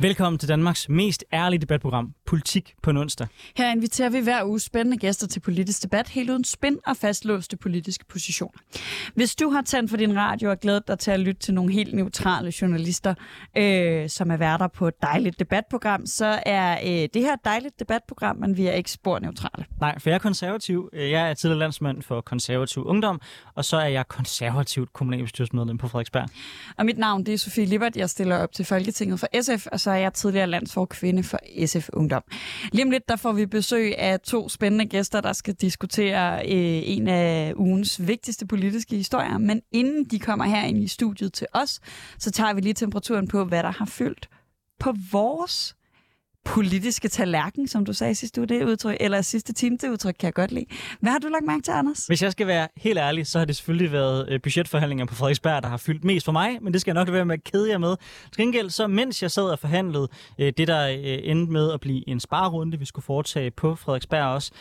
Velkommen til Danmarks mest ærlige debatprogram, Politik på en onsdag. Her inviterer vi hver uge spændende gæster til politisk debat, helt uden spænd og fastlåste politiske positioner. Hvis du har tændt for din radio og glædet dig til at lytte til nogle helt neutrale journalister, øh, som er værter på et dejligt debatprogram, så er øh, det her et dejligt debatprogram, men vi er ikke spor neutrale. Nej, for jeg er konservativ. Jeg er tidligere landsmand for konservativ ungdom, og så er jeg konservativt kommunalbestyrelsesmedlem på Frederiksberg. Og mit navn det er Sofie Lippert. Jeg stiller op til Folketinget for SF, og så er jeg tidligere landsforkvinde for SF Ungdom. Lige om lidt, der får vi besøg af to spændende gæster, der skal diskutere øh, en af ugens vigtigste politiske historier. Men inden de kommer her ind i studiet til os, så tager vi lige temperaturen på, hvad der har fyldt på vores politiske tallerken, som du sagde sidste uge, det udtryk, eller sidste time, det udtryk kan jeg godt lide. Hvad har du lagt mærke til, Anders? Hvis jeg skal være helt ærlig, så har det selvfølgelig været øh, budgetforhandlinger på Frederiksberg, der har fyldt mest for mig, men det skal jeg nok være med at kede jer med. Til gengæld, så mens jeg sad og forhandlede øh, det, der øh, endte med at blive en sparerunde, vi skulle foretage på Frederiksberg også,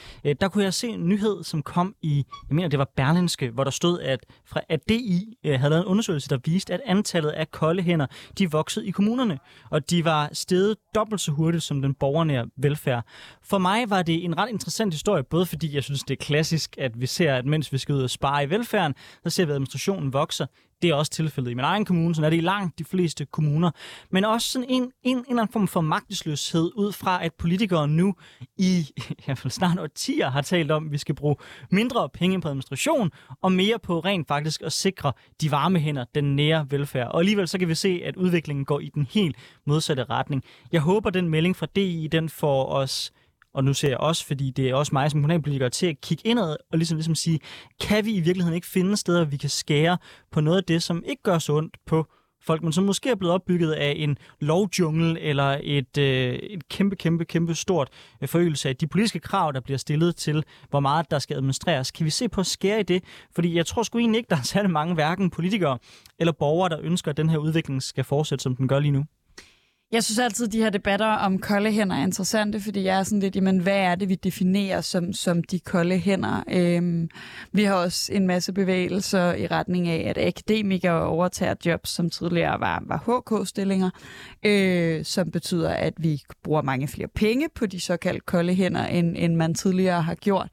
der kunne jeg se en nyhed, som kom i, jeg mener, det var Berlinske, hvor der stod, at, fra, ADI havde lavet en undersøgelse, der viste, at antallet af kolde hænder, de voksede i kommunerne, og de var steget dobbelt så hurtigt som den borgernære velfærd. For mig var det en ret interessant historie, både fordi jeg synes, det er klassisk, at vi ser, at mens vi skal ud og spare i velfærden, så ser vi, at administrationen vokser. Det er også tilfældet i min egen kommune, så er det i langt de fleste kommuner. Men også sådan en, en, en eller anden form for magtesløshed ud fra, at politikere nu i i hvert fald snart årtier har talt om, at vi skal bruge mindre penge på administration og mere på rent faktisk at sikre de varme hænder, den nære velfærd. Og alligevel så kan vi se, at udviklingen går i den helt modsatte retning. Jeg håber, den melding fra DI, den får os og nu ser jeg også, fordi det er også mig som kommunalpolitiker, til at kigge indad og ligesom, ligesom sige, kan vi i virkeligheden ikke finde steder, vi kan skære på noget af det, som ikke gør så ondt på folk, men som måske er blevet opbygget af en lovjungle eller et, øh, et kæmpe, kæmpe, kæmpe stort øh, forøgelse af de politiske krav, der bliver stillet til, hvor meget der skal administreres. Kan vi se på at skære i det? Fordi jeg tror sgu egentlig ikke, der er særlig mange hverken politikere eller borgere, der ønsker, at den her udvikling skal fortsætte, som den gør lige nu. Jeg synes altid, at de her debatter om kolde hænder er interessante, fordi jeg er sådan lidt, jamen, hvad er det, vi definerer som, som de kolde hænder? Øhm, vi har også en masse bevægelser i retning af, at akademikere overtager jobs, som tidligere var, var HK-stillinger, øh, som betyder, at vi bruger mange flere penge på de såkaldte kolde hænder, end, end man tidligere har gjort.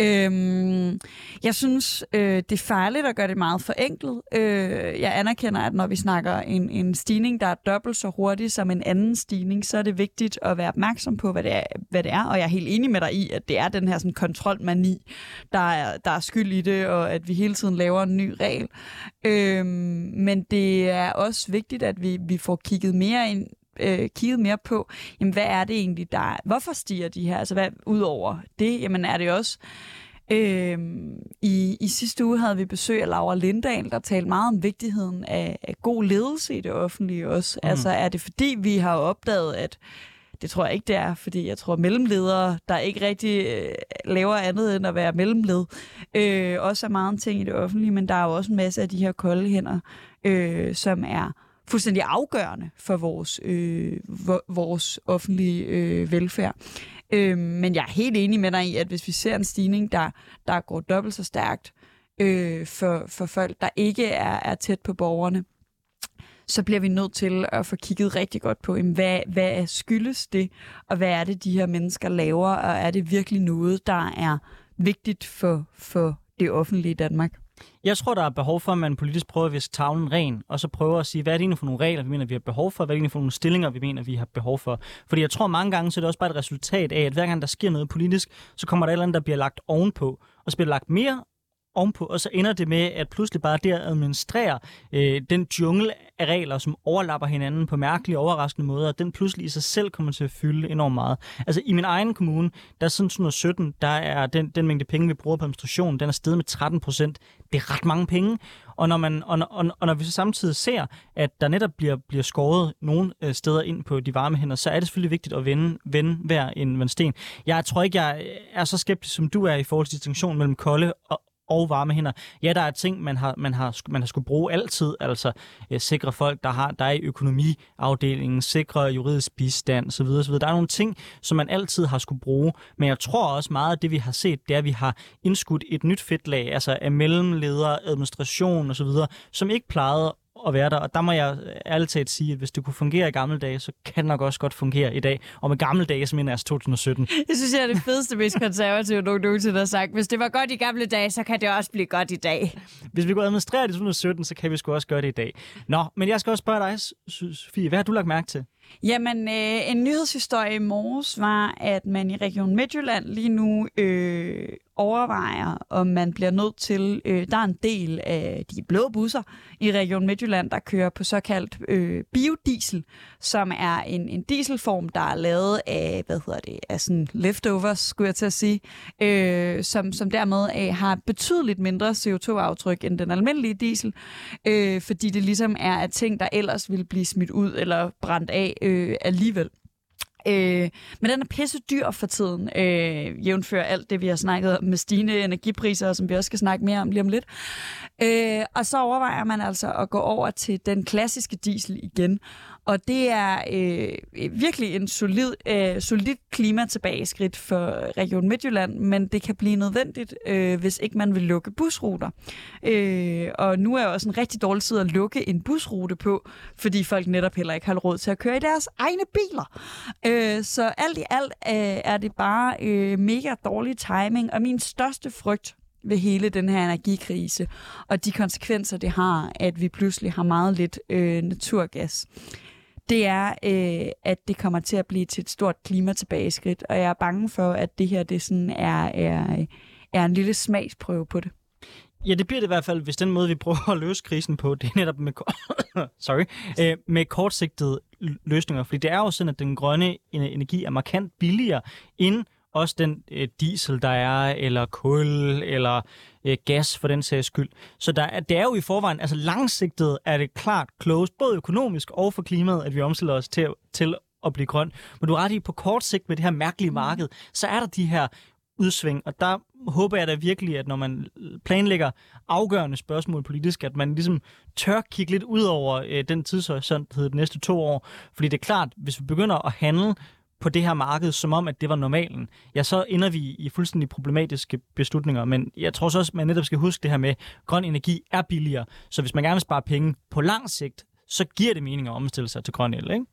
Øhm, jeg synes, øh, det er farligt at gøre det meget forenklet. Øh, jeg anerkender, at når vi snakker en, en stigning, der er dobbelt så hurtig som en anden stigning, så er det vigtigt at være opmærksom på, hvad det er. Hvad det er. Og jeg er helt enig med dig i, at det er den her sådan, kontrolmani, der er, der er skyld i det, og at vi hele tiden laver en ny regel. Øhm, men det er også vigtigt, at vi, vi får kigget mere ind øh, kigget mere på, jamen, hvad er det egentlig, der Hvorfor stiger de her? Altså, hvad, udover det, jamen, er det også Øhm, i, I sidste uge havde vi besøg af Laura Lindahl, der talte meget om vigtigheden af, af god ledelse i det offentlige også. Mm. Altså er det fordi, vi har opdaget, at det tror jeg ikke, det er, fordi jeg tror, at mellemledere, der ikke rigtig øh, laver andet end at være mellemled, øh, også er meget ting i det offentlige, men der er jo også en masse af de her kolde hænder, øh, som er fuldstændig afgørende for vores, øh, vores offentlige øh, velfærd. Øh, men jeg er helt enig med dig i, at hvis vi ser en stigning, der, der går dobbelt så stærkt øh, for, for folk, der ikke er, er tæt på borgerne, så bliver vi nødt til at få kigget rigtig godt på, jamen, hvad, hvad skyldes det, og hvad er det, de her mennesker laver, og er det virkelig noget, der er vigtigt for, for det offentlige Danmark? Jeg tror, der er behov for, at man politisk prøver at viske tavlen ren, og så prøver at sige, hvad er det egentlig for nogle regler, vi mener, vi har behov for, hvad er det egentlig for nogle stillinger, vi mener, vi har behov for. Fordi jeg tror mange gange, så er det også bare et resultat af, at hver gang der sker noget politisk, så kommer der et eller andet, der bliver lagt ovenpå. Og så bliver der lagt mere ovenpå, og så ender det med, at pludselig bare det at administrere øh, den jungle af regler, som overlapper hinanden på mærkelige og overraskende måder, den pludselig i sig selv kommer til at fylde enormt meget. Altså i min egen kommune, der er siden 2017, der er den, den mængde penge, vi bruger på administration, den er steget med 13 procent. Det er ret mange penge. Og når, man, og, og, og når vi så samtidig ser, at der netop bliver, bliver skåret nogle øh, steder ind på de varme hænder, så er det selvfølgelig vigtigt at vende, vende hver en sten. Jeg tror ikke, jeg er så skeptisk, som du er i forhold til distinktion mellem kolde og, og varme hænder. Ja, der er ting, man har, man har, man har skulle bruge altid, altså øh, sikre folk, der, har, der er i økonomiafdelingen, sikre juridisk bistand osv. osv. Der er nogle ting, som man altid har skulle bruge, men jeg tror også meget, at det vi har set, det er, at vi har indskudt et nyt fedtlag, altså af mellemledere, administration osv., som ikke plejede at være der. Og der må jeg ærligt talt sige, at hvis det kunne fungere i gamle dage, så kan det nok også godt fungere i dag. Og med gamle dage, jeg altså 2017. Jeg synes, jeg er det fedeste, mest konservative, nogen nogensinde har sagt. Hvis det var godt i gamle dage, så kan det også blive godt i dag. Hvis vi kunne administrere det i 2017, så kan vi sgu også gøre det i dag. Nå, men jeg skal også spørge dig, Sofie, hvad har du lagt mærke til? Jamen, øh, en nyhedshistorie i morges var, at man i Region Midtjylland lige nu øh, overvejer, om man bliver nødt til... Øh, der er en del af de blå busser i Region Midtjylland, der kører på såkaldt øh, biodiesel, som er en, en dieselform, der er lavet af, hvad hedder det, af sådan leftovers, skulle jeg til at sige, øh, som, som dermed øh, har betydeligt mindre CO2-aftryk end den almindelige diesel, øh, fordi det ligesom er af ting, der ellers ville blive smidt ud eller brændt af øh, alligevel. Øh, men den er pisse dyr for tiden, øh, jævnfører alt det, vi har snakket om med stigende energipriser, som vi også skal snakke mere om lige om lidt. Øh, og så overvejer man altså at gå over til den klassiske diesel igen. Og det er øh, øh, virkelig en solid, øh, solid klimatilbageskridt for Region Midtjylland, men det kan blive nødvendigt, øh, hvis ikke man vil lukke busruter. Øh, og nu er jo også en rigtig dårlig tid at lukke en busrute på, fordi folk netop heller ikke har råd til at køre i deres egne biler. Øh, så alt i alt øh, er det bare øh, mega dårlig timing, og min største frygt ved hele den her energikrise, og de konsekvenser, det har, at vi pludselig har meget lidt øh, naturgas det er, øh, at det kommer til at blive til et stort klimatilbageskridt, og jeg er bange for, at det her det sådan er, er, er en lille smagsprøve på det. Ja, det bliver det i hvert fald, hvis den måde, vi prøver at løse krisen på, det er netop med, sorry, øh, med kortsigtede løsninger. Fordi det er jo sådan, at den grønne energi er markant billigere end også den øh, diesel, der er, eller kul, eller øh, gas for den sags skyld. Så der er, det er jo i forvejen, altså langsigtet er det klart close, både økonomisk og for klimaet, at vi omstiller os til, til at blive grøn. Men du er ret i, på kort sigt med det her mærkelige marked, så er der de her udsving, og der håber jeg da virkelig, at når man planlægger afgørende spørgsmål politisk, at man ligesom tør kigge lidt ud over øh, den tidshorisont, der hedder de næste to år. Fordi det er klart, hvis vi begynder at handle på det her marked, som om, at det var normalen, ja, så ender vi i fuldstændig problematiske beslutninger. Men jeg tror også, at man netop skal huske det her med, at grøn energi er billigere. Så hvis man gerne vil spare penge på lang sigt, så giver det mening at omstille sig til grøn el, ikke?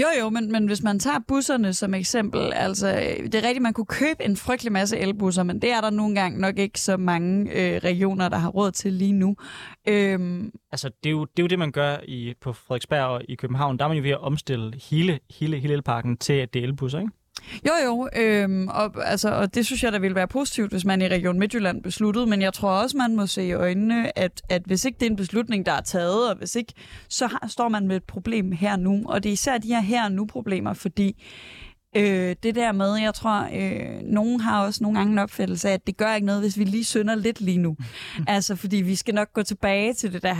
Jo, jo, men, men hvis man tager busserne som eksempel, altså det er rigtigt, man kunne købe en frygtelig masse elbusser, men det er der nogle gange nok ikke så mange øh, regioner, der har råd til lige nu. Øhm... Altså, det er, jo, det er jo det, man gør i, på Frederiksberg og i København. Der er man jo ved at omstille hele, hele, hele elparken til, at det er elbusser, ikke? Jo, jo, øhm, og, altså, og det synes jeg, der ville være positivt, hvis man i Region Midtjylland besluttede, men jeg tror også, man må se i øjnene, at, at hvis ikke det er en beslutning, der er taget, og hvis ikke, så har, står man med et problem her nu, og det er især de her her nu problemer, fordi Øh, det der med, jeg tror, øh, nogen har også nogle gange en opfattelse af, at det gør ikke noget, hvis vi lige synder lidt lige nu. altså, fordi vi skal nok gå tilbage til det der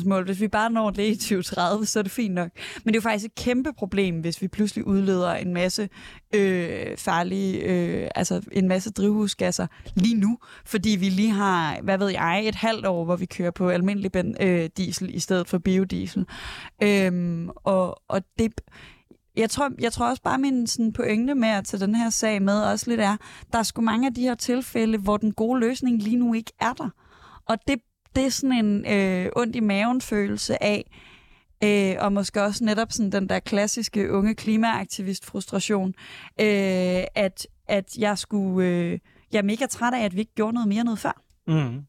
70% mål. Hvis vi bare når det i 2030, så er det fint nok. Men det er jo faktisk et kæmpe problem, hvis vi pludselig udleder en masse øh, farlige, øh, altså en masse drivhusgasser lige nu, fordi vi lige har, hvad ved jeg, et halvt år, hvor vi kører på almindelig ben, øh, diesel i stedet for biodiesel. Øh, og, og det jeg tror, jeg tror også bare, min sådan, pointe med at tage den her sag med også lidt er, der er sgu mange af de her tilfælde, hvor den gode løsning lige nu ikke er der. Og det, det er sådan en øh, ondt i maven følelse af, øh, og måske også netop sådan den der klassiske unge klimaaktivist frustration, øh, at, at jeg skulle, øh, jeg er mega træt af, at vi ikke gjorde noget mere noget før. Mm.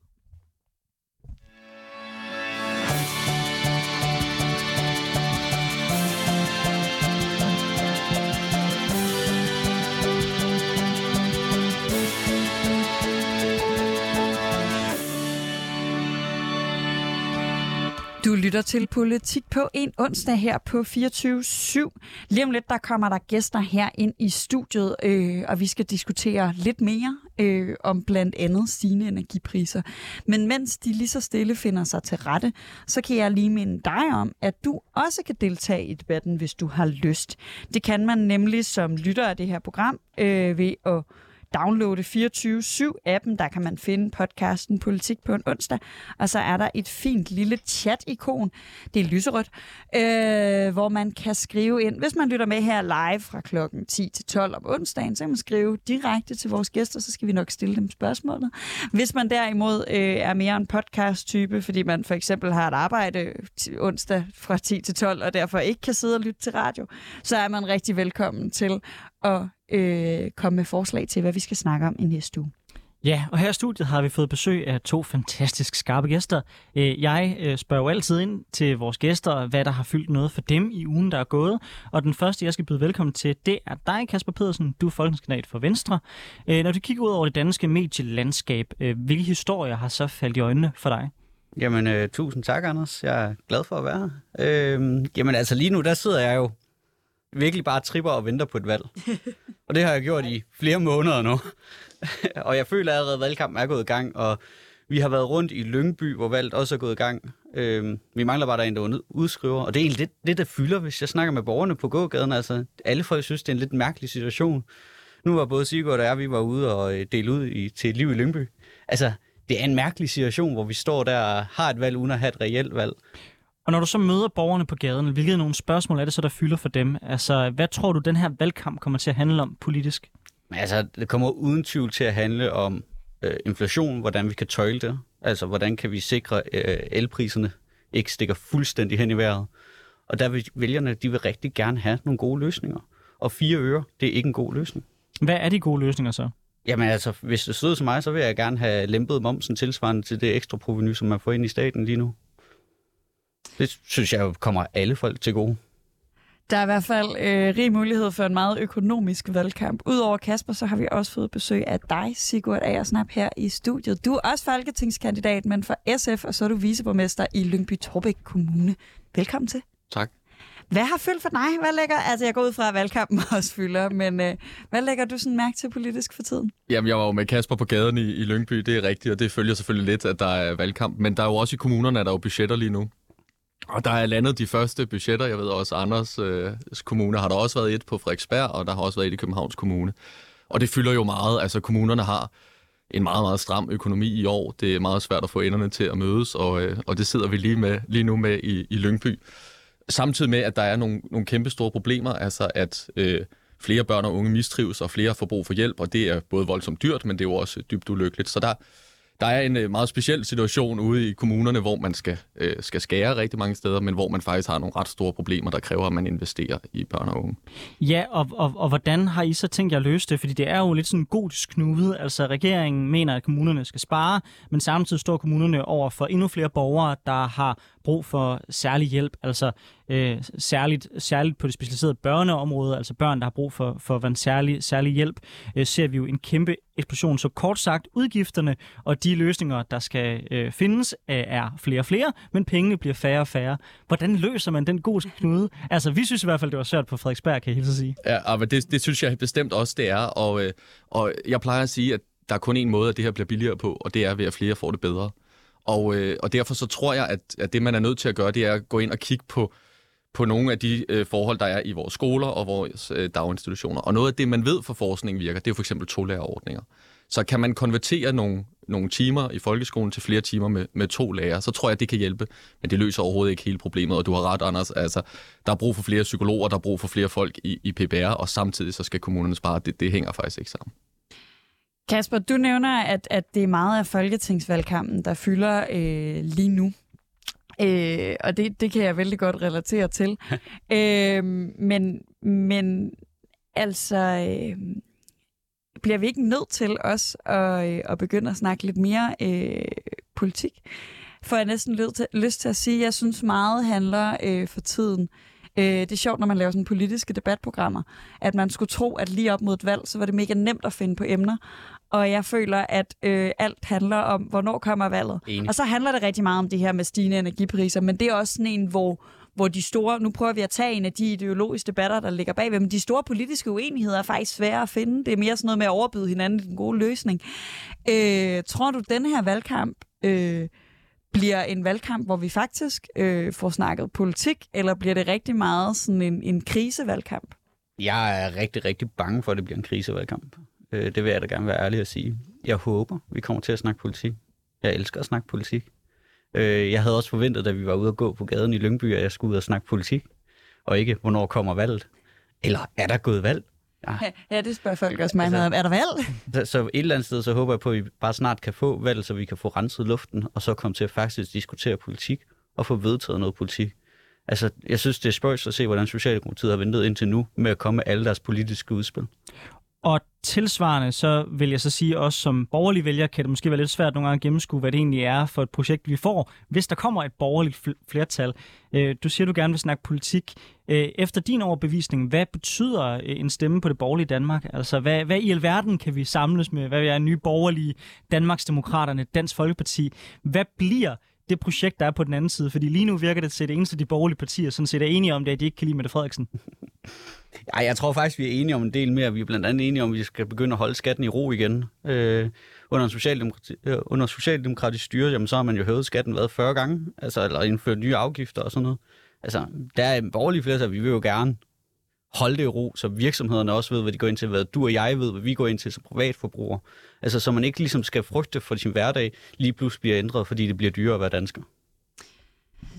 Du lytter til Politik på en onsdag her på 24.7. Lige om lidt, der kommer der gæster her ind i studiet, øh, og vi skal diskutere lidt mere øh, om blandt andet stigende energipriser. Men mens de lige så stille finder sig til rette, så kan jeg lige minde dig om, at du også kan deltage i debatten, hvis du har lyst. Det kan man nemlig som lytter af det her program øh, ved at downloade 24-7-appen. Der kan man finde podcasten Politik på en onsdag. Og så er der et fint lille chat-ikon. Det er lyserødt, øh, hvor man kan skrive ind. Hvis man lytter med her live fra klokken 10 til 12 om onsdagen, så kan man skrive direkte til vores gæster, så skal vi nok stille dem spørgsmålet. Hvis man derimod øh, er mere en podcast-type, fordi man for eksempel har et arbejde onsdag fra 10 til 12, og derfor ikke kan sidde og lytte til radio, så er man rigtig velkommen til at øh, komme med forslag til, hvad vi skal snakke om i næste uge. Ja, og her i studiet har vi fået besøg af to fantastisk skarpe gæster. Øh, jeg øh, spørger jo altid ind til vores gæster, hvad der har fyldt noget for dem i ugen, der er gået. Og den første, jeg skal byde velkommen til, det er dig, Kasper Pedersen. Du er folketingskandidat for Venstre. Øh, når du kigger ud over det danske medielandskab, hvilke historier har så faldt i øjnene for dig? Jamen, øh, tusind tak, Anders. Jeg er glad for at være her. Øh, jamen, altså lige nu, der sidder jeg jo virkelig bare tripper og venter på et valg. og det har jeg gjort i flere måneder nu. og jeg føler allerede, at valgkampen er gået i gang, og vi har været rundt i Lyngby, hvor valget også er gået i gang. Øhm, vi mangler bare, der er en, der udskriver. Og det er egentlig det, det, der fylder, hvis jeg snakker med borgerne på gågaden. Altså, alle folk synes, det er en lidt mærkelig situation. Nu var både Sigurd og jeg, vi var ude og øh, dele ud i, til et liv i Lyngby. Altså, det er en mærkelig situation, hvor vi står der og har et valg, uden at have et reelt valg. Og når du så møder borgerne på gaden, hvilke nogle spørgsmål er det så, der fylder for dem? Altså, hvad tror du, den her valgkamp kommer til at handle om politisk? Altså, det kommer uden tvivl til at handle om øh, inflation, hvordan vi kan tøjle det. Altså, hvordan kan vi sikre, øh, elpriserne ikke stikker fuldstændig hen i vejret. Og der vil vælgerne, de vil rigtig gerne have nogle gode løsninger. Og fire øre, det er ikke en god løsning. Hvad er de gode løsninger så? Jamen altså, hvis det stod til mig, så vil jeg gerne have lempet momsen tilsvarende til det ekstra proveny, som man får ind i staten lige nu. Det synes jeg kommer alle folk til gode. Der er i hvert fald øh, rig mulighed for en meget økonomisk valgkamp. Udover Kasper, så har vi også fået besøg af dig, Sigurd Agersnap, her i studiet. Du er også folketingskandidat, men for SF, og så er du viceborgmester i Lyngby Torbæk Kommune. Velkommen til. Tak. Hvad har fyldt for dig? Hvad lægger, altså jeg går ud fra, at valgkampen også fylder, men øh, hvad lægger du sådan mærke til politisk for tiden? Jamen, jeg var jo med Kasper på gaden i, i Lyngby, det er rigtigt, og det følger selvfølgelig lidt, at der er valgkamp. Men der er jo også i kommunerne, at der er jo budgetter lige nu. Og der er landet de første budgetter. Jeg ved også, Anders øh, kommune har der også været et på Frederiksberg, og der har også været et i Københavns Kommune. Og det fylder jo meget. Altså, kommunerne har en meget, meget stram økonomi i år. Det er meget svært at få enderne til at mødes, og, øh, og det sidder vi lige, med, lige nu med i, i Lyngby. Samtidig med, at der er nogle, nogle kæmpe store problemer, altså at øh, flere børn og unge mistrives, og flere får brug for hjælp, og det er både voldsomt dyrt, men det er jo også dybt ulykkeligt. Så der, der er en øh, meget speciel situation ude i kommunerne, hvor man skal, øh, skal skære rigtig mange steder, men hvor man faktisk har nogle ret store problemer, der kræver, at man investerer i børn og unge. Ja, og, og, og hvordan har I så tænkt jer at løse det? Fordi det er jo lidt sådan god knude. Altså regeringen mener, at kommunerne skal spare, men samtidig står kommunerne over for endnu flere borgere, der har brug for særlig hjælp, altså øh, særligt, særligt på det specialiserede børneområde, altså børn, der har brug for, for en særlig, særlig hjælp, øh, ser vi jo en kæmpe eksplosion. Så kort sagt, udgifterne og de løsninger, der skal øh, findes, øh, er flere og flere, men pengene bliver færre og færre. Hvordan løser man den gode knude? Altså, vi synes i hvert fald, det var svært på Frederiksberg, kan jeg hilse sige. Ja, ah, men det, det synes jeg bestemt også, det er, og, øh, og jeg plejer at sige, at der er kun en måde, at det her bliver billigere på, og det er ved, at flere får det bedre. Og, øh, og derfor så tror jeg, at, at det, man er nødt til at gøre, det er at gå ind og kigge på, på nogle af de øh, forhold, der er i vores skoler og vores øh, daginstitutioner. Og noget af det, man ved for forskning virker, det er jo for eksempel to-lærerordninger. Så kan man konvertere nogle, nogle timer i folkeskolen til flere timer med, med to lærere, så tror jeg, det kan hjælpe. Men det løser overhovedet ikke hele problemet, og du har ret, Anders. Altså, der er brug for flere psykologer, der er brug for flere folk i, i PBR, og samtidig så skal kommunerne spare. Det, det hænger faktisk ikke sammen. Kasper, du nævner, at, at det er meget af folketingsvalgkampen, der fylder øh, lige nu. Øh, og det, det kan jeg vældig godt relatere til. øh, men, men altså, øh, bliver vi ikke nødt til os at, øh, at begynde at snakke lidt mere øh, politik? For jeg næsten lyst til, lyst til at sige, at jeg synes meget handler øh, for tiden Øh, det er sjovt, når man laver sådan politiske debatprogrammer, at man skulle tro, at lige op mod et valg, så var det mega nemt at finde på emner. Og jeg føler, at øh, alt handler om, hvornår kommer valget. Enig. Og så handler det rigtig meget om det her med stigende energipriser, men det er også sådan en, hvor hvor de store, nu prøver vi at tage en af de ideologiske debatter, der ligger bagved, men de store politiske uenigheder er faktisk svære at finde. Det er mere sådan noget med at overbyde hinanden den gode løsning. Øh, tror du, den her valgkamp øh, bliver en valgkamp, hvor vi faktisk øh, får snakket politik, eller bliver det rigtig meget sådan en, en krisevalgkamp? Jeg er rigtig, rigtig bange for, at det bliver en krisevalgkamp. Øh, det vil jeg da gerne være ærlig at sige. Jeg håber, vi kommer til at snakke politik. Jeg elsker at snakke politik. Øh, jeg havde også forventet, da vi var ude at gå på gaden i Lyngby, at jeg skulle ud og snakke politik. Og ikke, hvornår kommer valget. Eller er der gået valg? Ja, det spørger folk også mig Altså- altså, Er der valg? Så, så et eller andet sted, så håber jeg på, at vi bare snart kan få valg, så vi kan få renset luften, og så komme til at faktisk diskutere politik, og få vedtaget noget politik. Altså, jeg synes, det er spøjst at se, hvordan Socialdemokratiet har ventet indtil nu med at komme med alle deres politiske udspil. Og tilsvarende, så vil jeg så sige, også som borgerlig vælger, kan det måske være lidt svært nogle gange at gennemskue, hvad det egentlig er for et projekt, vi får, hvis der kommer et borgerligt flertal. Øh, du siger, du gerne vil snakke politik. Øh, efter din overbevisning, hvad betyder øh, en stemme på det borgerlige Danmark? Altså, hvad, hvad i alverden kan vi samles med? Hvad er nye borgerlige, Danmarksdemokraterne, Dansk Folkeparti? Hvad bliver det projekt, der er på den anden side? Fordi lige nu virker det til, at det eneste, de borgerlige partier sådan set er enige om, det er, at de ikke kan lide Mette Frederiksen. Ja, jeg tror faktisk, vi er enige om en del mere. Vi er blandt andet enige om, at vi skal begynde at holde skatten i ro igen. Øh, under, en socialdemokrati, øh, under socialdemokratisk styre, jamen, så har man jo hævet skatten været 40 gange, altså, eller indført nye afgifter og sådan noget. Altså, der er en borgerlig flertal, vi vil jo gerne holde det i ro, så virksomhederne også ved, hvad de går ind til, hvad du og jeg ved, hvad vi går ind til som privatforbrugere. Altså, så man ikke ligesom skal frygte for sin hverdag, lige pludselig bliver ændret, fordi det bliver dyrere at være dansker.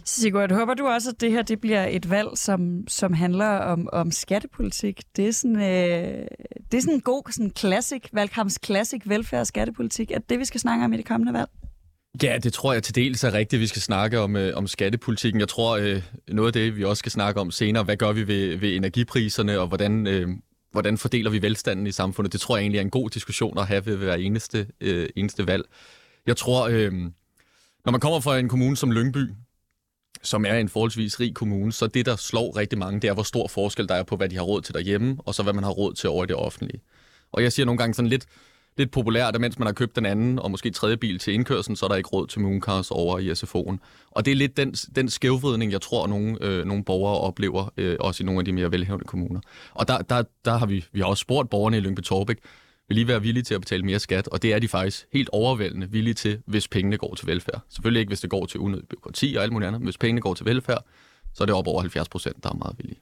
Sigurd, håber du også, at det her det bliver et valg, som, som handler om, om skattepolitik? Det er sådan, øh, det er sådan en god sådan classic, valgkamps classic velfærd og skattepolitik. Er det det, vi skal snakke om i det kommende valg? Ja, det tror jeg til dels er rigtigt. Vi skal snakke om, øh, om skattepolitikken. Jeg tror, øh, noget af det, vi også skal snakke om senere, hvad gør vi ved, ved energipriserne, og hvordan, øh, hvordan fordeler vi velstanden i samfundet? Det tror jeg egentlig er en god diskussion at have ved hver eneste, øh, eneste valg. Jeg tror, øh, når man kommer fra en kommune som Lyngby, som er en forholdsvis rig kommune, så det, der slår rigtig mange, det er, hvor stor forskel der er på, hvad de har råd til derhjemme, og så hvad man har råd til over i det offentlige. Og jeg siger nogle gange sådan lidt, lidt populært, at mens man har købt den anden og måske tredje bil til indkørslen, så er der ikke råd til mooncars over i SFO'en. Og det er lidt den, den skævvridning, jeg tror, nogle, øh, nogle borgere oplever, øh, også i nogle af de mere velhævende kommuner. Og der, der, der har vi, vi har også spurgt borgerne i Lyngby Torbæk, vil lige være villige til at betale mere skat, og det er de faktisk helt overvældende villige til, hvis pengene går til velfærd. Selvfølgelig ikke, hvis det går til unødig byråkrati og alt muligt andet, men hvis pengene går til velfærd, så er det op over 70 procent, der er meget villige.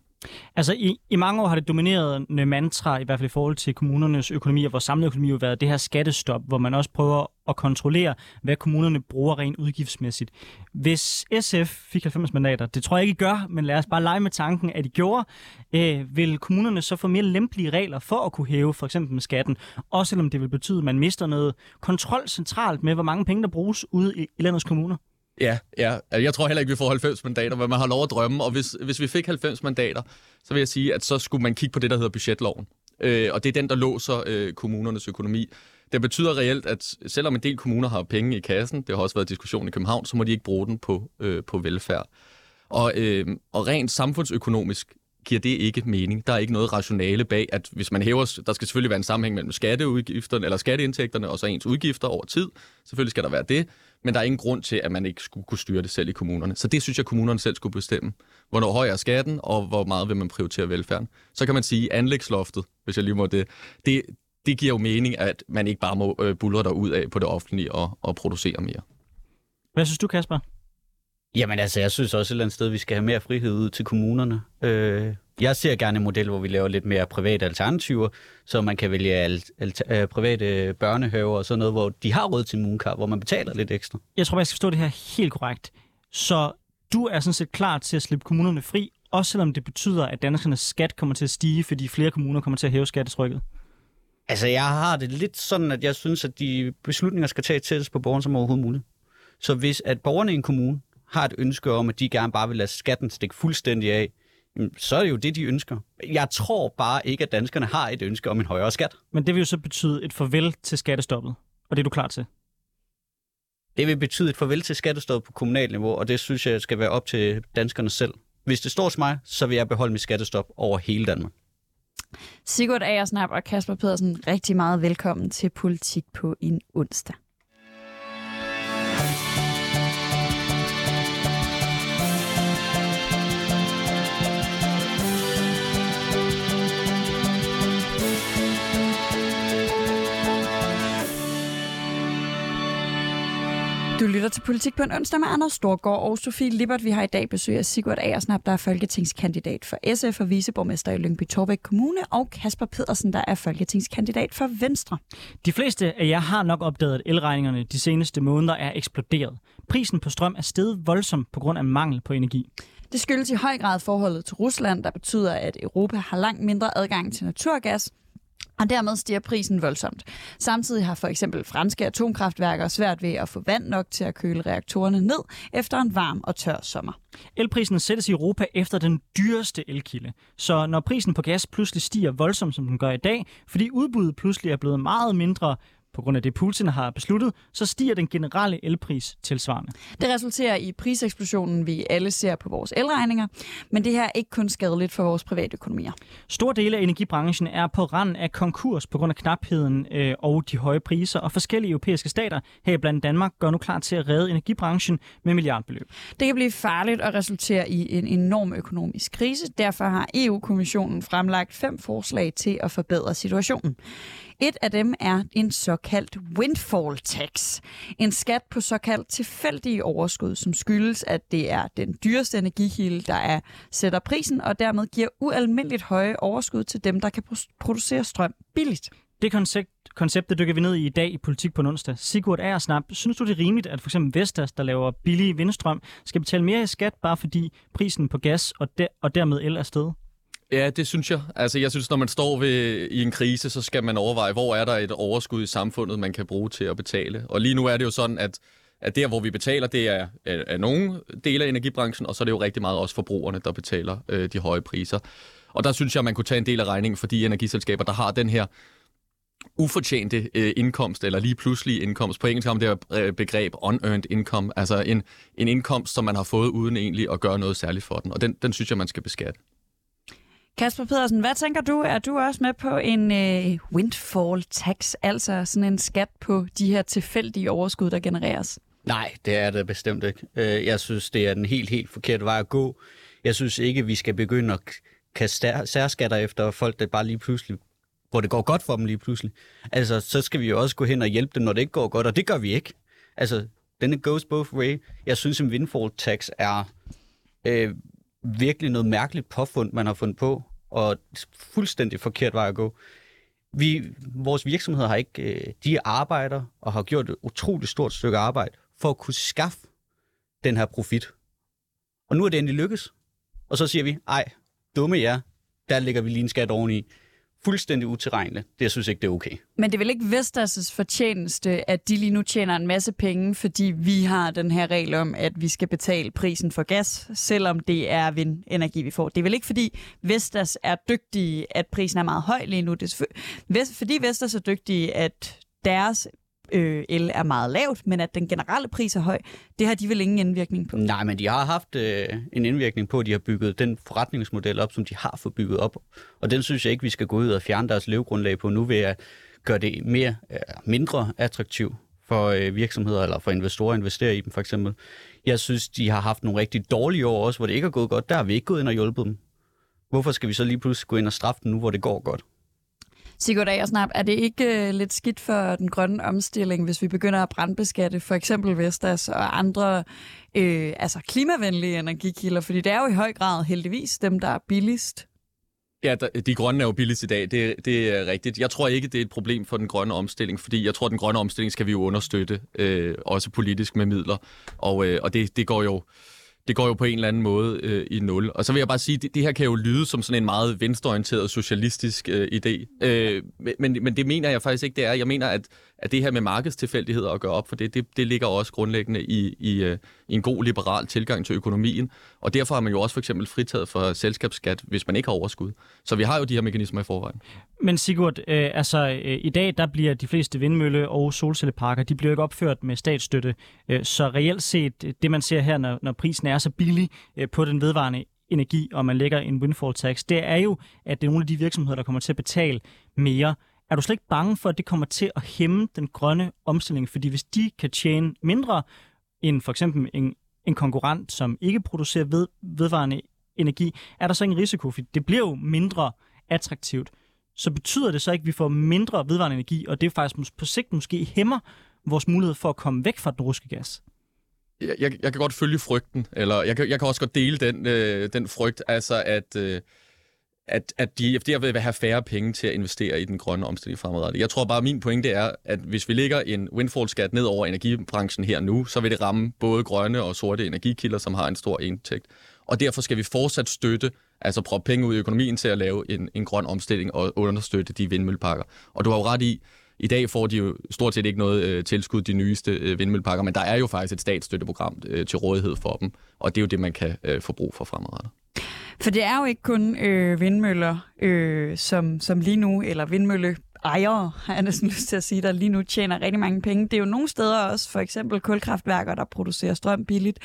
Altså i, i mange år har det dominerende mantra, i hvert fald i forhold til kommunernes økonomi og vores samlede økonomi, jo været det her skattestop, hvor man også prøver at kontrollere, hvad kommunerne bruger rent udgiftsmæssigt. Hvis SF fik 90 mandater, det tror jeg ikke, I gør, men lad os bare lege med tanken, at I gjorde, øh, vil kommunerne så få mere lempelige regler for at kunne hæve for eksempel med skatten, også selvom det vil betyde, at man mister noget kontrol centralt med, hvor mange penge der bruges ude i, i landets kommuner. Ja, ja. Altså, jeg tror heller ikke, vi får 90 mandater, men man har lov at drømme. Og hvis, hvis vi fik 90 mandater, så vil jeg sige, at så skulle man kigge på det, der hedder budgetloven. Øh, og det er den, der låser øh, kommunernes økonomi. Det betyder reelt, at selvom en del kommuner har penge i kassen, det har også været diskussion i København, så må de ikke bruge den på, øh, på velfærd. Og, øh, og rent samfundsøkonomisk giver det ikke mening. Der er ikke noget rationale bag, at hvis man hæver, der skal selvfølgelig være en sammenhæng mellem skatteudgifterne, eller skatteindtægterne og så ens udgifter over tid. Selvfølgelig skal der være det, men der er ingen grund til, at man ikke skulle kunne styre det selv i kommunerne. Så det synes jeg, kommunerne selv skulle bestemme. Hvornår høj er skatten, og hvor meget vil man prioritere velfærden. Så kan man sige, anlægsloftet, hvis jeg lige må det, det, det giver jo mening, at man ikke bare må øh, bulre der ud af på det offentlige og, og producere mere. Hvad synes du, Kasper? Jamen altså, jeg synes også et eller andet sted, vi skal have mere frihed ud til kommunerne. Øh, jeg ser gerne en model, hvor vi laver lidt mere private alternativer, så man kan vælge alt, alt, øh, private børnehaver og sådan noget, hvor de har råd til mooncard, hvor man betaler lidt ekstra. Jeg tror, jeg skal forstå det her helt korrekt. Så du er sådan set klar til at slippe kommunerne fri, også selvom det betyder, at danskernes skat kommer til at stige, fordi flere kommuner kommer til at hæve skattetrykket. Altså, jeg har det lidt sådan, at jeg synes, at de beslutninger skal tage tættest på borgeren som overhovedet muligt. Så hvis at borgerne i en kommune har et ønske om, at de gerne bare vil lade skatten stikke fuldstændig af, så er det jo det, de ønsker. Jeg tror bare ikke, at danskerne har et ønske om en højere skat. Men det vil jo så betyde et farvel til skattestoppet, og det er du klar til. Det vil betyde et farvel til skattestop på kommunalt niveau, og det synes jeg skal være op til danskerne selv. Hvis det står til mig, så vil jeg beholde mit skattestop over hele Danmark. Sigurd Agersnap og Kasper Pedersen, rigtig meget velkommen til Politik på en onsdag. Du lytter til Politik på en onsdag med Anders Storgård og Sofie Lippert. Vi har i dag besøg af Sigurd Aersnap, der er folketingskandidat for SF og viceborgmester i Lyngby Torbæk Kommune, og Kasper Pedersen, der er folketingskandidat for Venstre. De fleste af jer har nok opdaget, at elregningerne de seneste måneder er eksploderet. Prisen på strøm er steget voldsomt på grund af mangel på energi. Det skyldes i høj grad forholdet til Rusland, der betyder, at Europa har langt mindre adgang til naturgas, og dermed stiger prisen voldsomt. Samtidig har for eksempel franske atomkraftværker svært ved at få vand nok til at køle reaktorerne ned efter en varm og tør sommer. Elprisen sættes i Europa efter den dyreste elkilde. Så når prisen på gas pludselig stiger voldsomt, som den gør i dag, fordi udbuddet pludselig er blevet meget mindre, på grund af det, Putin har besluttet, så stiger den generelle elpris tilsvarende. Det resulterer i priseksplosionen, vi alle ser på vores elregninger, men det her er ikke kun skadeligt for vores private økonomier. Store dele af energibranchen er på rand af konkurs på grund af knapheden øh, og de høje priser, og forskellige europæiske stater, her blandt Danmark, gør nu klar til at redde energibranchen med milliardbeløb. Det kan blive farligt og resultere i en enorm økonomisk krise. Derfor har EU-kommissionen fremlagt fem forslag til at forbedre situationen. Et af dem er en såkaldt windfall tax. En skat på såkaldt tilfældige overskud, som skyldes, at det er den dyreste energikilde, der er, sætter prisen og dermed giver ualmindeligt høje overskud til dem, der kan producere strøm billigt. Det koncept, konceptet dykker vi ned i i dag i Politik på onsdag. Sigurd Aersnap, synes du det er rimeligt, at f.eks. Vestas, der laver billig vindstrøm, skal betale mere i skat, bare fordi prisen på gas og, der, og dermed el er steget? Ja, det synes jeg. Altså, jeg synes, når man står ved, i en krise, så skal man overveje, hvor er der et overskud i samfundet, man kan bruge til at betale. Og lige nu er det jo sådan, at, at der, hvor vi betaler, det er, er, er nogle dele af energibranchen, og så er det jo rigtig meget også forbrugerne, der betaler øh, de høje priser. Og der synes jeg, man kunne tage en del af regningen for de energiselskaber, der har den her ufortjente øh, indkomst, eller lige pludselig indkomst. På engelsk har man det her øh, begreb unearned income, altså en, en indkomst, som man har fået uden egentlig at gøre noget særligt for den. Og den, den synes jeg, man skal beskatte. Kasper Pedersen, hvad tænker du? Er du også med på en øh, windfall tax, altså sådan en skat på de her tilfældige overskud, der genereres? Nej, det er det bestemt ikke. Øh, jeg synes, det er den helt, helt forkerte vej at gå. Jeg synes ikke, vi skal begynde at kaste særskatter efter folk, der bare lige pludselig hvor det går godt for dem lige pludselig. Altså, så skal vi jo også gå hen og hjælpe dem, når det ikke går godt, og det gør vi ikke. Altså, denne goes both way. Jeg synes, en windfall tax er øh, virkelig noget mærkeligt påfund, man har fundet på, og fuldstændig forkert vej at gå. Vi, vores virksomheder har ikke, øh, de arbejder og har gjort et utroligt stort stykke arbejde for at kunne skaffe den her profit. Og nu er det endelig lykkes. Og så siger vi, ej, dumme jer, der lægger vi lige en skat oveni fuldstændig utilregnelig. Det jeg synes ikke, det er okay. Men det er vel ikke Vestas' fortjeneste, at de lige nu tjener en masse penge, fordi vi har den her regel om, at vi skal betale prisen for gas, selvom det er vindenergi, vi får. Det er vel ikke, fordi Vestas er dygtige, at prisen er meget høj lige nu. Det er fordi Vestas er dygtige, at deres øh, el er meget lavt, men at den generelle pris er høj, det har de vel ingen indvirkning på? Nej, men de har haft øh, en indvirkning på, at de har bygget den forretningsmodel op, som de har fået bygget op. Og den synes jeg ikke, vi skal gå ud og fjerne deres levegrundlag på nu ved at gøre det mere, øh, mindre attraktivt for øh, virksomheder eller for investorer at investere i dem for eksempel. Jeg synes, de har haft nogle rigtig dårlige år også, hvor det ikke er gået godt. Der har vi ikke gået ind og hjulpet dem. Hvorfor skal vi så lige pludselig gå ind og straffe dem nu, hvor det går godt? Sigurd Agersnap, er det ikke øh, lidt skidt for den grønne omstilling, hvis vi begynder at brandbeskatte for eksempel Vestas og andre øh, altså klimavenlige energikilder? Fordi det er jo i høj grad heldigvis dem, der er billigst. Ja, de grønne er jo billigst i dag, det, det er rigtigt. Jeg tror ikke, det er et problem for den grønne omstilling, fordi jeg tror, at den grønne omstilling skal vi jo understøtte, øh, også politisk med midler. Og, øh, og det, det går jo det går jo på en eller anden måde øh, i nul. Og så vil jeg bare sige, det, det her kan jo lyde som sådan en meget venstreorienteret socialistisk øh, idé. Øh, men, men det mener jeg faktisk ikke, det er. Jeg mener, at, at det her med markedstilfældigheder at gøre op for det, det, det ligger også grundlæggende i, i, øh, i en god liberal tilgang til økonomien. Og derfor har man jo også for eksempel fritaget for selskabsskat, hvis man ikke har overskud. Så vi har jo de her mekanismer i forvejen. Men Sigurd, øh, altså øh, i dag der bliver de fleste vindmølle- og solcelleparker, de bliver ikke opført med statsstøtte. Øh, så reelt set, øh, det man ser her, når, når prisen er så billig øh, på den vedvarende energi, og man lægger en windfall tax, det er jo, at det er nogle af de virksomheder, der kommer til at betale mere. Er du slet ikke bange for, at det kommer til at hæmme den grønne omstilling? Fordi hvis de kan tjene mindre end for eksempel en, en konkurrent, som ikke producerer ved, vedvarende energi, er der så en risiko? For det bliver jo mindre attraktivt. Så betyder det så ikke, at vi får mindre vedvarende energi, og det er faktisk på sigt måske hæmmer vores mulighed for at komme væk fra den russiske gas? jeg, jeg, jeg kan godt følge frygten, eller jeg kan, jeg kan også godt dele den, øh, den frygt, altså at, øh, at, at de der vil have færre penge til at investere i den grønne omstilling fremadrettet. Jeg tror bare, at min pointe er, at hvis vi lægger en windfall-skat ned over energibranchen her nu, så vil det ramme både grønne og sorte energikilder, som har en stor indtægt. Og derfor skal vi fortsat støtte, altså prøve penge ud i økonomien til at lave en, en grøn omstilling og understøtte de vindmølleparker. Og du har jo ret i, i dag får de jo stort set ikke noget øh, tilskud, de nyeste øh, vindmølleparker, men der er jo faktisk et statsstøtteprogram øh, til rådighed for dem, og det er jo det, man kan øh, få brug for fremadrettet. For det er jo ikke kun øh, vindmøller, øh, som, som lige nu, eller vindmølle ejere, har jeg næsten lyst til at sige, der lige nu tjener rigtig mange penge. Det er jo nogle steder også, for eksempel kulkraftværker, der producerer strøm billigt.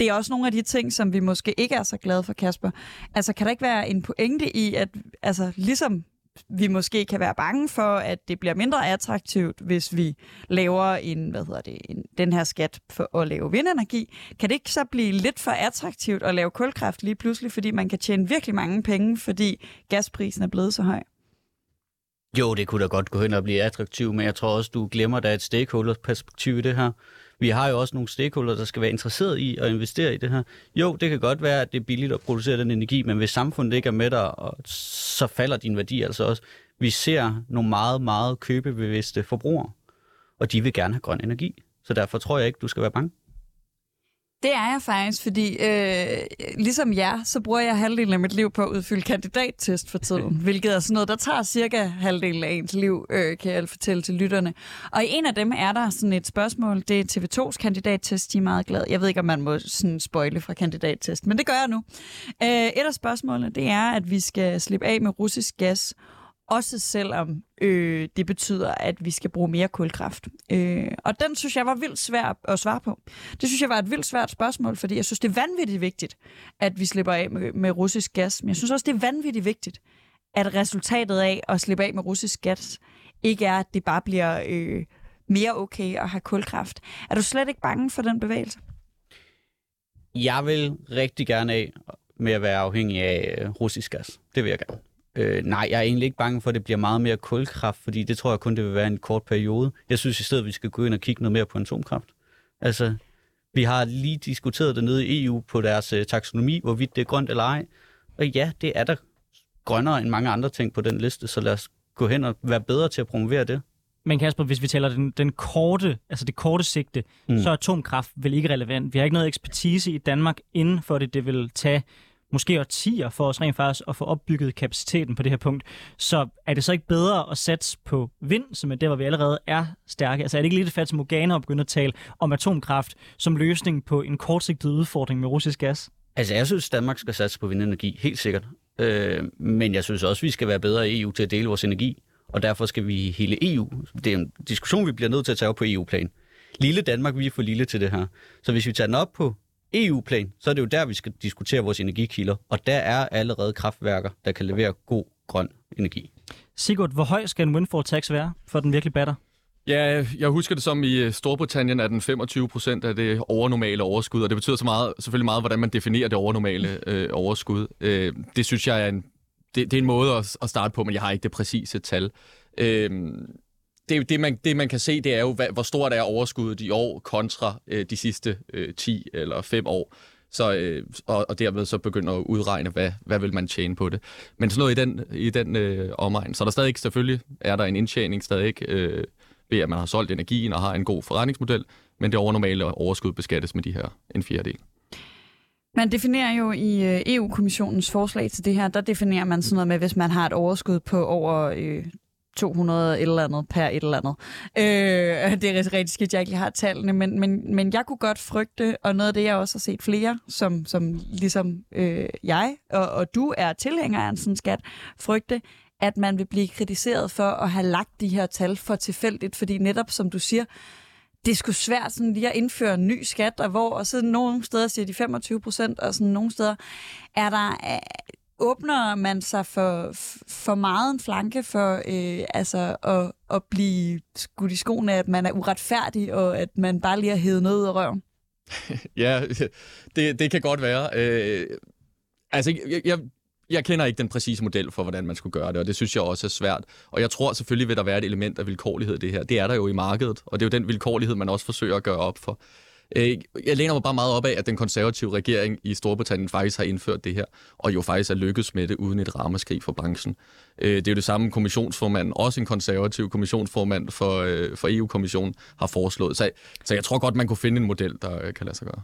Det er også nogle af de ting, som vi måske ikke er så glade for, Kasper. Altså, kan der ikke være en pointe i, at altså, ligesom vi måske kan være bange for, at det bliver mindre attraktivt, hvis vi laver en, hvad hedder det, en, den her skat for at lave vindenergi. Kan det ikke så blive lidt for attraktivt at lave kulkraft lige pludselig, fordi man kan tjene virkelig mange penge, fordi gasprisen er blevet så høj? Jo, det kunne da godt gå hen og blive attraktivt, men jeg tror også, du glemmer, at der er et stakeholder-perspektiv i det her. Vi har jo også nogle stakeholder, der skal være interesseret i at investere i det her. Jo, det kan godt være, at det er billigt at producere den energi, men hvis samfundet ikke er med dig, så falder din værdi altså også. Vi ser nogle meget, meget købebevidste forbrugere, og de vil gerne have grøn energi. Så derfor tror jeg ikke, du skal være bange. Det er jeg faktisk, fordi øh, ligesom jer, så bruger jeg halvdelen af mit liv på at udfylde kandidattest for tiden, hvilket er sådan noget, der tager cirka halvdelen af ens liv, øh, kan jeg fortælle til lytterne. Og i en af dem er der sådan et spørgsmål, det er TV2's kandidattest, de er meget glade. Jeg ved ikke, om man må sådan spoile fra kandidattest, men det gør jeg nu. Øh, et af spørgsmålene, det er, at vi skal slippe af med russisk gas, også selvom øh, det betyder, at vi skal bruge mere kulkraft. Øh, og den synes jeg var vildt svær at svare på. Det synes jeg var et vildt svært spørgsmål, fordi jeg synes, det er vanvittigt vigtigt, at vi slipper af med, med russisk gas. Men jeg synes også, det er vanvittigt vigtigt, at resultatet af at slippe af med russisk gas ikke er, at det bare bliver øh, mere okay at have kulkraft. Er du slet ikke bange for den bevægelse? Jeg vil rigtig gerne af med at være afhængig af øh, russisk gas. Det vil jeg gerne. Øh, nej, jeg er egentlig ikke bange for, at det bliver meget mere kulkraft, fordi det tror jeg kun, det vil være en kort periode. Jeg synes i stedet, at vi skal gå ind og kigge noget mere på atomkraft. Altså, vi har lige diskuteret det nede i EU på deres øh, taksonomi, hvorvidt det er grønt eller ej. Og ja, det er der grønnere end mange andre ting på den liste, så lad os gå hen og være bedre til at promovere det. Men Kasper, hvis vi taler den, den korte, altså det korte sigte, mm. så er atomkraft vel ikke relevant. Vi har ikke noget ekspertise i Danmark inden for det. Det vil tage måske årtier for os rent faktisk at få opbygget kapaciteten på det her punkt. Så er det så ikke bedre at satse på vind, som er der, hvor vi allerede er stærke? Altså er det ikke lidt fat som Morgana at begynde at tale om atomkraft som løsning på en kortsigtet udfordring med russisk gas? Altså jeg synes, Danmark skal satse på vindenergi, helt sikkert. Øh, men jeg synes også, vi skal være bedre i EU til at dele vores energi. Og derfor skal vi hele EU. Det er en diskussion, vi bliver nødt til at tage op på EU-plan. Lille Danmark, vi er for lille til det her. Så hvis vi tager den op på EU-plan, så er det jo der, vi skal diskutere vores energikilder, og der er allerede kraftværker, der kan levere god grøn energi. Sigurd, hvor høj skal en windfall tax være, for den virkelig batter? Ja, jeg husker det som i øh, Storbritannien er den 25 procent af det overnormale overskud, og det betyder så meget, selvfølgelig meget, hvordan man definerer det overnormale øh, overskud. Øh, det synes jeg er en, det, det er en måde at, at starte på, men jeg har ikke det præcise tal. Øh, det, det, man, det man kan se, det er jo, hvad, hvor stort er overskuddet i år kontra øh, de sidste øh, 10 eller 5 år. Så, øh, og, og dermed så begynder at udregne, hvad, hvad vil man tjene på det. Men sådan noget i den, i den øh, omegn. Så der stadig selvfølgelig er der en indtjening stadig øh, ved, at man har solgt energien og har en god forretningsmodel, men det overnormale overskud beskattes med de her en fjerdedel. Man definerer jo i øh, EU-kommissionens forslag til det her, der definerer man sådan noget med, hvis man har et overskud på over øh, 200 et eller andet per et eller andet. Øh, det er rigtig skidt, jeg ikke har tallene, men, men, men jeg kunne godt frygte, og noget af det, jeg også har set flere, som, som ligesom øh, jeg og, og du er tilhænger af en sådan skat, frygte, at man vil blive kritiseret for at have lagt de her tal for tilfældigt, fordi netop som du siger, det er sgu svært sådan lige at indføre en ny skat, og hvor og så nogle steder siger de 25 procent, og sådan nogle steder er der åbner man sig for, for meget en flanke for øh, altså at, at blive skudt i skoene, at man er uretfærdig, og at man bare lige har hævet noget ud af røven? ja, det, det kan godt være. Øh, altså, jeg, jeg, jeg kender ikke den præcise model for, hvordan man skulle gøre det, og det synes jeg også er svært. Og jeg tror selvfølgelig, vil der være et element af vilkårlighed i det her. Det er der jo i markedet, og det er jo den vilkårlighed, man også forsøger at gøre op for. Øh, jeg læner mig bare meget op af, at den konservative regering i Storbritannien faktisk har indført det her, og jo faktisk er lykkedes med det uden et ramaskrig for branchen. Øh, det er jo det samme kommissionsformanden, også en konservativ kommissionsformand for, øh, for EU-kommissionen, har foreslået. Så, så jeg tror godt, man kunne finde en model, der kan lade sig gøre.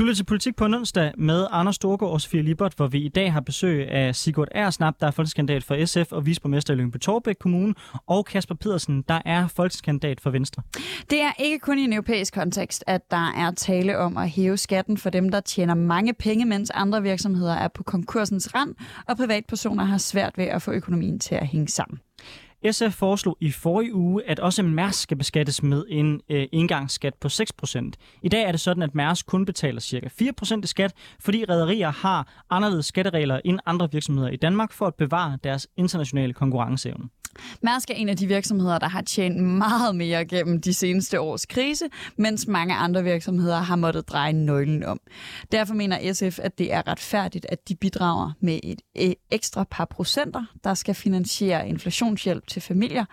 Du lytter til Politik på en onsdag med Anders Storgård og Sofie Libert, hvor vi i dag har besøg af Sigurd Ersnap, der er folkeskandidat for SF og viceborgmester i Lyngby Torbæk Kommune, og Kasper Pedersen, der er folkeskandidat for Venstre. Det er ikke kun i en europæisk kontekst, at der er tale om at hæve skatten for dem, der tjener mange penge, mens andre virksomheder er på konkursens rand, og privatpersoner har svært ved at få økonomien til at hænge sammen. SF foreslog i forrige uge, at også Mærsk skal beskattes med en øh, indgangsskat på 6%. I dag er det sådan, at Mærsk kun betaler ca. 4% i skat, fordi rædderier har anderledes skatteregler end andre virksomheder i Danmark for at bevare deres internationale konkurrenceevne. Mærsk er en af de virksomheder, der har tjent meget mere gennem de seneste års krise, mens mange andre virksomheder har måttet dreje nøglen om. Derfor mener SF, at det er retfærdigt, at de bidrager med et øh, ekstra par procenter, der skal finansiere inflationshjælp til familier,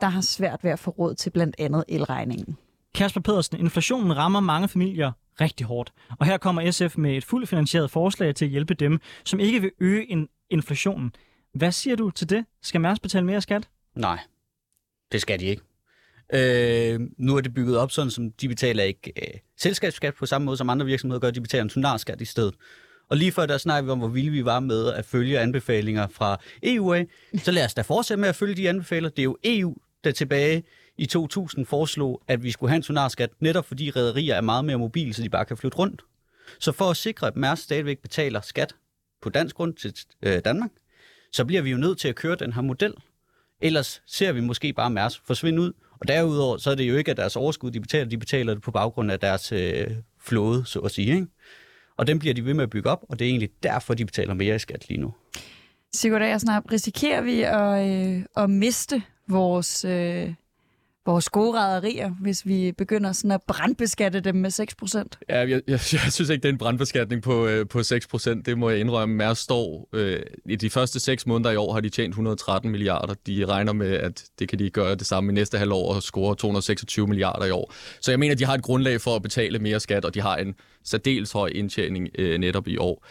der har svært ved at få råd til blandt andet elregningen. Kasper Pedersen, inflationen rammer mange familier rigtig hårdt. Og her kommer SF med et fuldt finansieret forslag til at hjælpe dem, som ikke vil øge inflationen. Hvad siger du til det? Skal Mærsk betale mere skat? Nej, det skal de ikke. Øh, nu er det bygget op sådan, som de betaler ikke øh, selskabsskat på samme måde som andre virksomheder gør, de betaler en tonarskat i stedet. Og lige før der snakkede vi om, hvor vilde vi var med at følge anbefalinger fra EU af. Så lad os da fortsætte med at følge de anbefalinger. Det er jo EU, der tilbage i 2000 foreslog, at vi skulle have en tonarskat, netop fordi rædderier er meget mere mobile, så de bare kan flytte rundt. Så for at sikre, at Mærsk stadigvæk betaler skat på dansk grund til øh, Danmark, så bliver vi jo nødt til at køre den her model. Ellers ser vi måske bare Mærs forsvinde ud. Og derudover, så er det jo ikke, at deres overskud, de betaler, de betaler det på baggrund af deres øh, flåde, så at sige. Ikke? Og den bliver de ved med at bygge op, og det er egentlig derfor, de betaler mere i skat lige nu. Sigurd snart risikerer vi at, øh, at miste vores øh, vores gode rædderier, hvis vi begynder sådan at brandbeskatte dem med 6%? Ja, jeg, jeg, jeg synes ikke, det er en brandbeskatning på, øh, på 6%. Det må jeg indrømme. Mærsk står øh, i de første 6 måneder i år har de tjent 113 milliarder. De regner med, at det kan de gøre det samme i næste halvår og score 226 milliarder i år. Så jeg mener, de har et grundlag for at betale mere skat, og de har en særdeles høj indtjening øh, netop i år.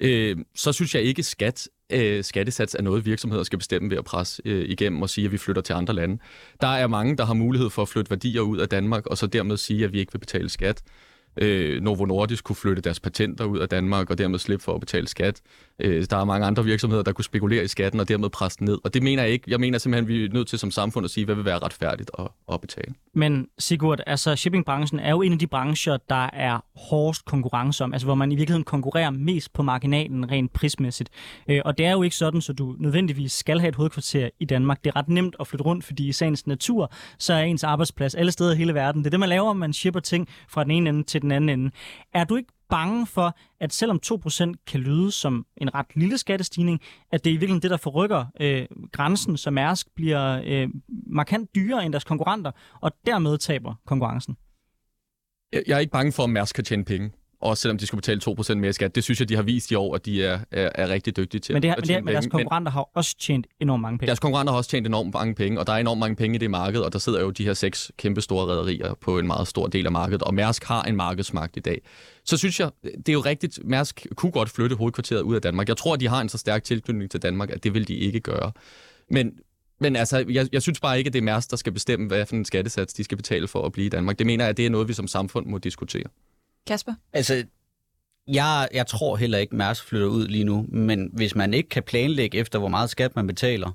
Øh, så synes jeg ikke, skat øh, skattesats er noget, virksomheder skal bestemme ved at presse øh, igennem og sige, at vi flytter til andre lande. Der er mange, der har mulighed for at flytte værdier ud af Danmark, og så dermed sige, at vi ikke vil betale skat øh, Novo Nordisk kunne flytte deres patenter ud af Danmark og dermed slippe for at betale skat. Øh, der er mange andre virksomheder, der kunne spekulere i skatten og dermed presse den ned. Og det mener jeg ikke. Jeg mener simpelthen, at vi er nødt til som samfund at sige, hvad vil være retfærdigt at, at betale. Men Sigurd, altså shippingbranchen er jo en af de brancher, der er hårdest konkurrence om, altså hvor man i virkeligheden konkurrerer mest på marginalen rent prismæssigt. Øh, og det er jo ikke sådan, så du nødvendigvis skal have et hovedkvarter i Danmark. Det er ret nemt at flytte rundt, fordi i sagens natur, så er ens arbejdsplads alle steder i hele verden. Det er det, man laver, man shipper ting fra den ene ende til den anden ende. Er du ikke bange for, at selvom 2% kan lyde som en ret lille skattestigning, at det er i virkeligheden det, der forrykker øh, grænsen, så Mærsk bliver øh, markant dyrere end deres konkurrenter, og dermed taber konkurrencen? Jeg er ikke bange for, at Mærsk kan tjene penge også selvom de skulle betale 2% mere skat. Det synes jeg, de har vist i år, at de er, er, er rigtig dygtige til men det har, at men, det, men deres konkurrenter men, har også tjent enormt mange penge. Deres konkurrenter har også tjent enormt mange penge, og der er enormt mange penge i det marked, og der sidder jo de her seks kæmpe store rædderier på en meget stor del af markedet, og Mærsk har en markedsmagt i dag. Så synes jeg, det er jo rigtigt, Mærsk kunne godt flytte hovedkvarteret ud af Danmark. Jeg tror, at de har en så stærk tilknytning til Danmark, at det vil de ikke gøre. Men men altså, jeg, jeg synes bare ikke, at det er Mærsk, der skal bestemme, hvad for en skattesats de skal betale for at blive i Danmark. Det mener jeg, at det er noget, vi som samfund må diskutere. Kasper? Altså, jeg, jeg tror heller ikke, Mærsk flytter ud lige nu, men hvis man ikke kan planlægge efter, hvor meget skat man betaler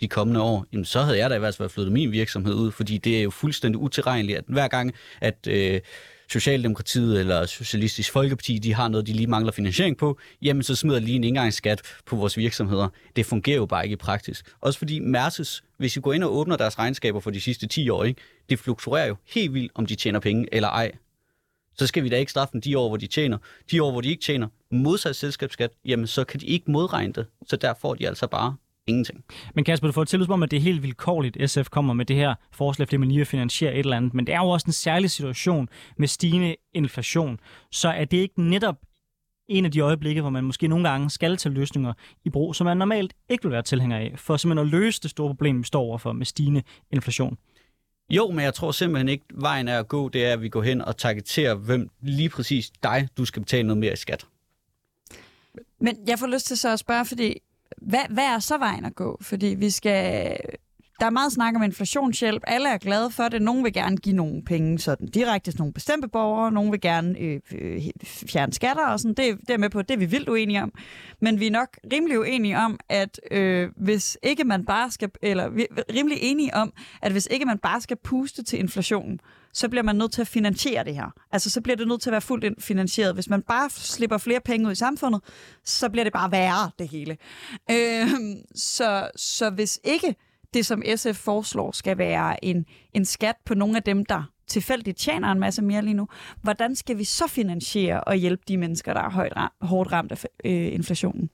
de kommende år, jamen så havde jeg da i hvert fald flyttet min virksomhed ud, fordi det er jo fuldstændig utilregneligt, at hver gang, at øh, Socialdemokratiet eller Socialistisk Folkeparti, de har noget, de lige mangler finansiering på, jamen så smider lige en engangsskat på vores virksomheder. Det fungerer jo bare ikke i praksis. Også fordi Mærses, hvis I går ind og åbner deres regnskaber for de sidste 10 år, ikke, det fluktuerer jo helt vildt, om de tjener penge eller ej så skal vi da ikke straffe dem de år, hvor de tjener. De år, hvor de ikke tjener modsat selskabsskat, jamen så kan de ikke modregne det. Så der får de altså bare Ingenting. Men Kasper, du får til som om, at det er helt vilkårligt, SF kommer med det her forslag, fordi man lige vil finansiere et eller andet. Men det er jo også en særlig situation med stigende inflation. Så er det ikke netop en af de øjeblikke, hvor man måske nogle gange skal tage løsninger i brug, som man normalt ikke vil være tilhænger af, for simpelthen at løse det store problem, vi står overfor med stigende inflation. Jo, men jeg tror simpelthen ikke, vejen er at gå, det er, at vi går hen og targeterer, hvem lige præcis dig, du skal betale noget mere i skat. Men jeg får lyst til så at spørge, fordi hvad, hvad er så vejen at gå? Fordi vi skal... Der er meget snak om inflationshjælp. Alle er glade for det. Nogle vil gerne give nogle penge sådan direkte til nogle bestemte borgere. Nogle vil gerne øh, øh, fjerne skatter og sådan. Det, det er med på. Det er vi vildt uenige om. Men vi er nok rimelig uenige om, at øh, hvis ikke man bare skal... Eller vi er rimelig enige om, at hvis ikke man bare skal puste til inflationen, så bliver man nødt til at finansiere det her. Altså, så bliver det nødt til at være fuldt finansieret. Hvis man bare slipper flere penge ud i samfundet, så bliver det bare værre, det hele. Øh, så, så hvis ikke det, som SF foreslår, skal være en, en skat på nogle af dem, der tilfældigt tjener en masse mere lige nu, hvordan skal vi så finansiere og hjælpe de mennesker, der er højt, hårdt ramt af øh, inflationen?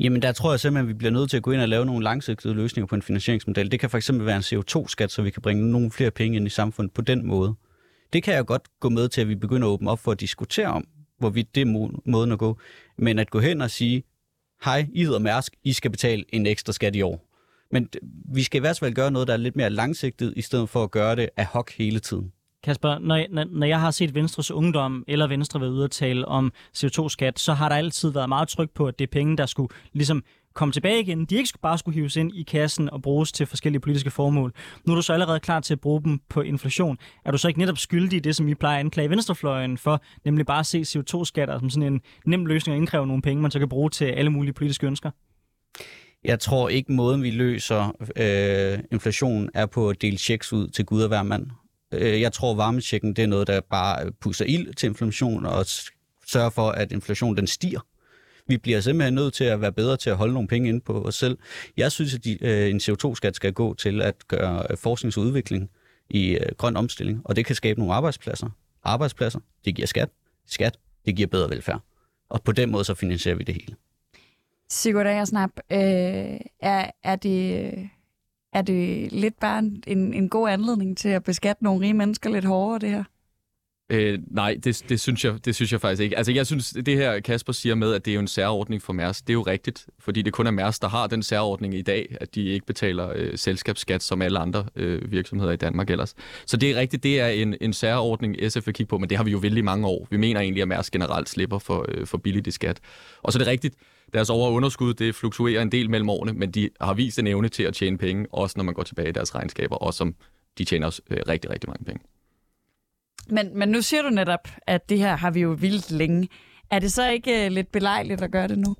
Jamen der tror jeg simpelthen, at vi bliver nødt til at gå ind og lave nogle langsigtede løsninger på en finansieringsmodel. Det kan for eksempel være en CO2-skat, så vi kan bringe nogle flere penge ind i samfundet på den måde. Det kan jeg godt gå med til, at vi begynder at åbne op for at diskutere om, hvorvidt det er måden at gå. Men at gå hen og sige, hej, I hedder Mærsk, I skal betale en ekstra skat i år. Men vi skal i hvert fald gøre noget, der er lidt mere langsigtet, i stedet for at gøre det ad hoc hele tiden. Kasper, når, jeg, når jeg har set Venstres Ungdom eller Venstre være ude at tale om CO2-skat, så har der altid været meget tryk på, at det er penge, der skulle ligesom komme tilbage igen. De ikke bare skulle hives ind i kassen og bruges til forskellige politiske formål. Nu er du så allerede klar til at bruge dem på inflation. Er du så ikke netop skyldig i det, som I plejer at anklage venstrefløjen for, nemlig bare at se CO2-skatter som sådan en nem løsning at indkræve nogle penge, man så kan bruge til alle mulige politiske ønsker? Jeg tror ikke, måden vi løser øh, inflationen er på at dele checks ud til Gud og hver mand. Øh, jeg tror, varmechecken det er noget, der bare puster ild til inflation og sørger for, at inflationen den stiger. Vi bliver simpelthen nødt til at være bedre til at holde nogle penge inde på os selv. Jeg synes, at de, øh, en CO2-skat skal gå til at gøre øh, forskningsudvikling i øh, grøn omstilling, og det kan skabe nogle arbejdspladser. Arbejdspladser, det giver skat. Skat, det giver bedre velfærd. Og på den måde så finansierer vi det hele. Sigurd Agersnap, øh, er, er, det, er det lidt bare en, en god anledning til at beskatte nogle rige mennesker lidt hårdere, det her? Øh, nej, det, det, synes jeg, det synes jeg faktisk ikke. Altså, jeg synes, det her Kasper siger med, at det er jo en særordning for Mærs, det er jo rigtigt, fordi det kun er Mærs, der har den særordning i dag, at de ikke betaler øh, selskabsskat som alle andre øh, virksomheder i Danmark ellers. Så det er rigtigt, det er en, en særordning, SF vil kigge på, men det har vi jo vildt i mange år. Vi mener egentlig, at Mærs generelt slipper for, øh, for billigt i skat. Og så er det rigtigt, deres over- og underskud, det fluktuerer en del mellem årene, men de har vist en evne til at tjene penge, også når man går tilbage i deres regnskaber, og som de tjener også øh, rigtig, rigtig mange penge. Men, men nu siger du netop, at det her har vi jo vildt længe. Er det så ikke uh, lidt belejligt at gøre det nu?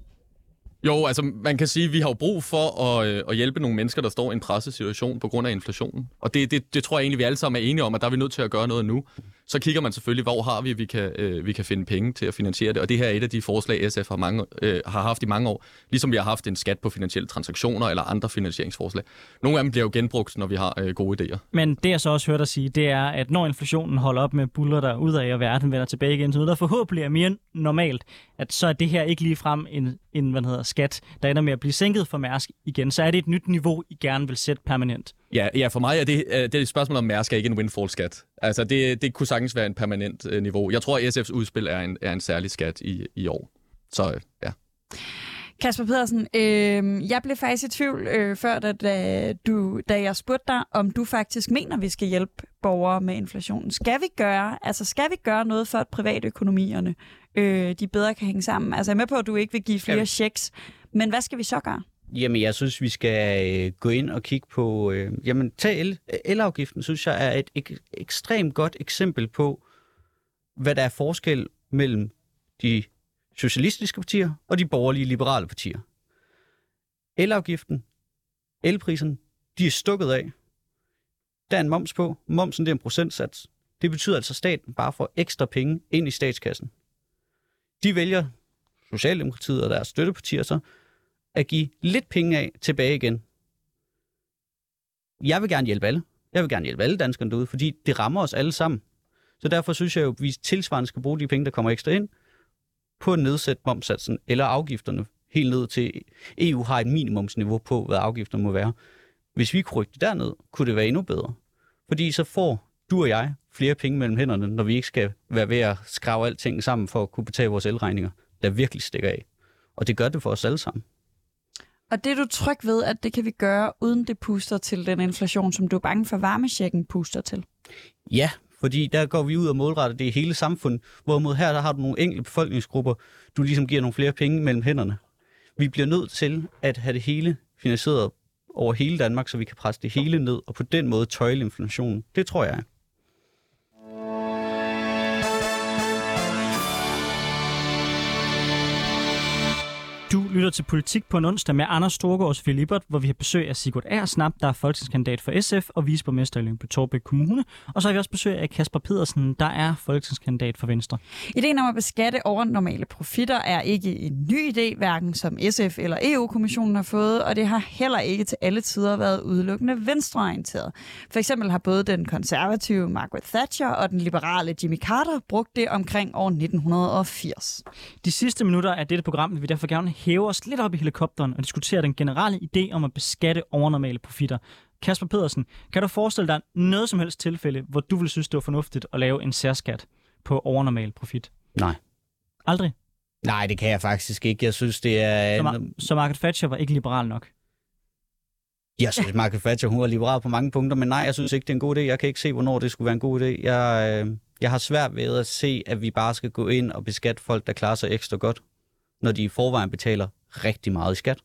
Jo, altså man kan sige, at vi har jo brug for at, øh, at hjælpe nogle mennesker, der står i en presset situation på grund af inflationen. Og det, det, det tror jeg egentlig, vi alle sammen er enige om, at der er vi nødt til at gøre noget nu. Så kigger man selvfølgelig, hvor har vi, vi kan, øh, vi kan finde penge til at finansiere det. Og det her er et af de forslag, SF har, mange, øh, har haft i mange år. Ligesom vi har haft en skat på finansielle transaktioner eller andre finansieringsforslag. Nogle af dem bliver jo genbrugt, når vi har øh, gode idéer. Men det jeg så også hørt dig sige, det er, at når inflationen holder op med buller der ud af, og verden vender tilbage igen til noget, der forhåbentlig er mere normalt, at så er det her ikke lige frem en, en hvad hedder, skat, der ender med at blive sænket for Mærsk igen. Så er det et nyt niveau, I gerne vil sætte permanent. Ja, ja for mig er det, det er et spørgsmål om Mærsk er ikke en windfall-skat. Altså, det, det kunne sagtens være en permanent øh, niveau. Jeg tror, at SF's udspil er en, er en særlig skat i, i år. Så øh, ja. Kasper Pedersen, øh, jeg blev faktisk i tvivl øh, før, da, da, du, da jeg spurgte dig, om du faktisk mener, vi skal hjælpe borgere med inflationen. Skal vi gøre, altså skal vi gøre noget for, at privatøkonomierne øh, de bedre kan hænge sammen? Altså jeg er med på, at du ikke vil give flere ja. checks, men hvad skal vi så gøre? Jamen, jeg synes, vi skal øh, gå ind og kigge på... Øh, jamen, tag el, elafgiften, synes jeg, er et ek, ekstremt godt eksempel på, hvad der er forskel mellem de socialistiske partier og de borgerlige liberale partier. Elafgiften, elprisen, de er stukket af. Der er en moms på. Momsen det er en procentsats. Det betyder altså, at staten bare får ekstra penge ind i statskassen. De vælger Socialdemokratiet og deres støttepartier så at give lidt penge af tilbage igen. Jeg vil gerne hjælpe alle. Jeg vil gerne hjælpe alle danskerne derude, fordi det rammer os alle sammen. Så derfor synes jeg jo, at vi tilsvarende skal bruge de penge, der kommer ekstra ind, på at nedsætte momsatsen eller afgifterne helt ned til EU har et minimumsniveau på, hvad afgifterne må være. Hvis vi kunne rykke det derned, kunne det være endnu bedre. Fordi så får du og jeg flere penge mellem hænderne, når vi ikke skal være ved at skrave alting sammen for at kunne betale vores elregninger, der virkelig stikker af. Og det gør det for os alle sammen. Og det er du tryg ved, at det kan vi gøre, uden det puster til den inflation, som du er bange for varmesjekken puster til? Ja, fordi der går vi ud og målretter det hele samfundet, hvorimod her der har du nogle enkelte befolkningsgrupper, du ligesom giver nogle flere penge mellem hænderne. Vi bliver nødt til at have det hele finansieret over hele Danmark, så vi kan presse det hele ned, og på den måde tøjle inflationen. Det tror jeg. Du lytter til Politik på en onsdag med Anders Storgård og Sofie hvor vi har besøg af Sigurd Ersnap, der er folketingskandidat for SF og viceborgmester i Lyngby Torbæk Kommune. Og så har vi også besøg af Kasper Pedersen, der er folketingskandidat for Venstre. Ideen om at beskatte over normale profitter er ikke en ny idé, hverken som SF eller EU-kommissionen har fået, og det har heller ikke til alle tider været udelukkende venstreorienteret. For eksempel har både den konservative Margaret Thatcher og den liberale Jimmy Carter brugt det omkring år 1980. De sidste minutter af dette program vil vi derfor gerne hæve os lidt op i helikopteren og diskutere den generelle idé om at beskatte overnormale profitter. Kasper Pedersen, kan du forestille dig noget som helst tilfælde, hvor du vil synes, det var fornuftigt at lave en særskat på overnormal profit? Nej. Aldrig? Nej, det kan jeg faktisk ikke. Jeg synes, det er... Så. Mar- så Margaret Thatcher var ikke liberal nok? Jeg synes, Margaret Thatcher, hun var liberal på mange punkter, men nej, jeg synes ikke, det er en god idé. Jeg kan ikke se, hvornår det skulle være en god idé. Jeg, øh, jeg har svært ved at se, at vi bare skal gå ind og beskatte folk, der klarer sig ekstra godt, når de i forvejen betaler rigtig meget i skat.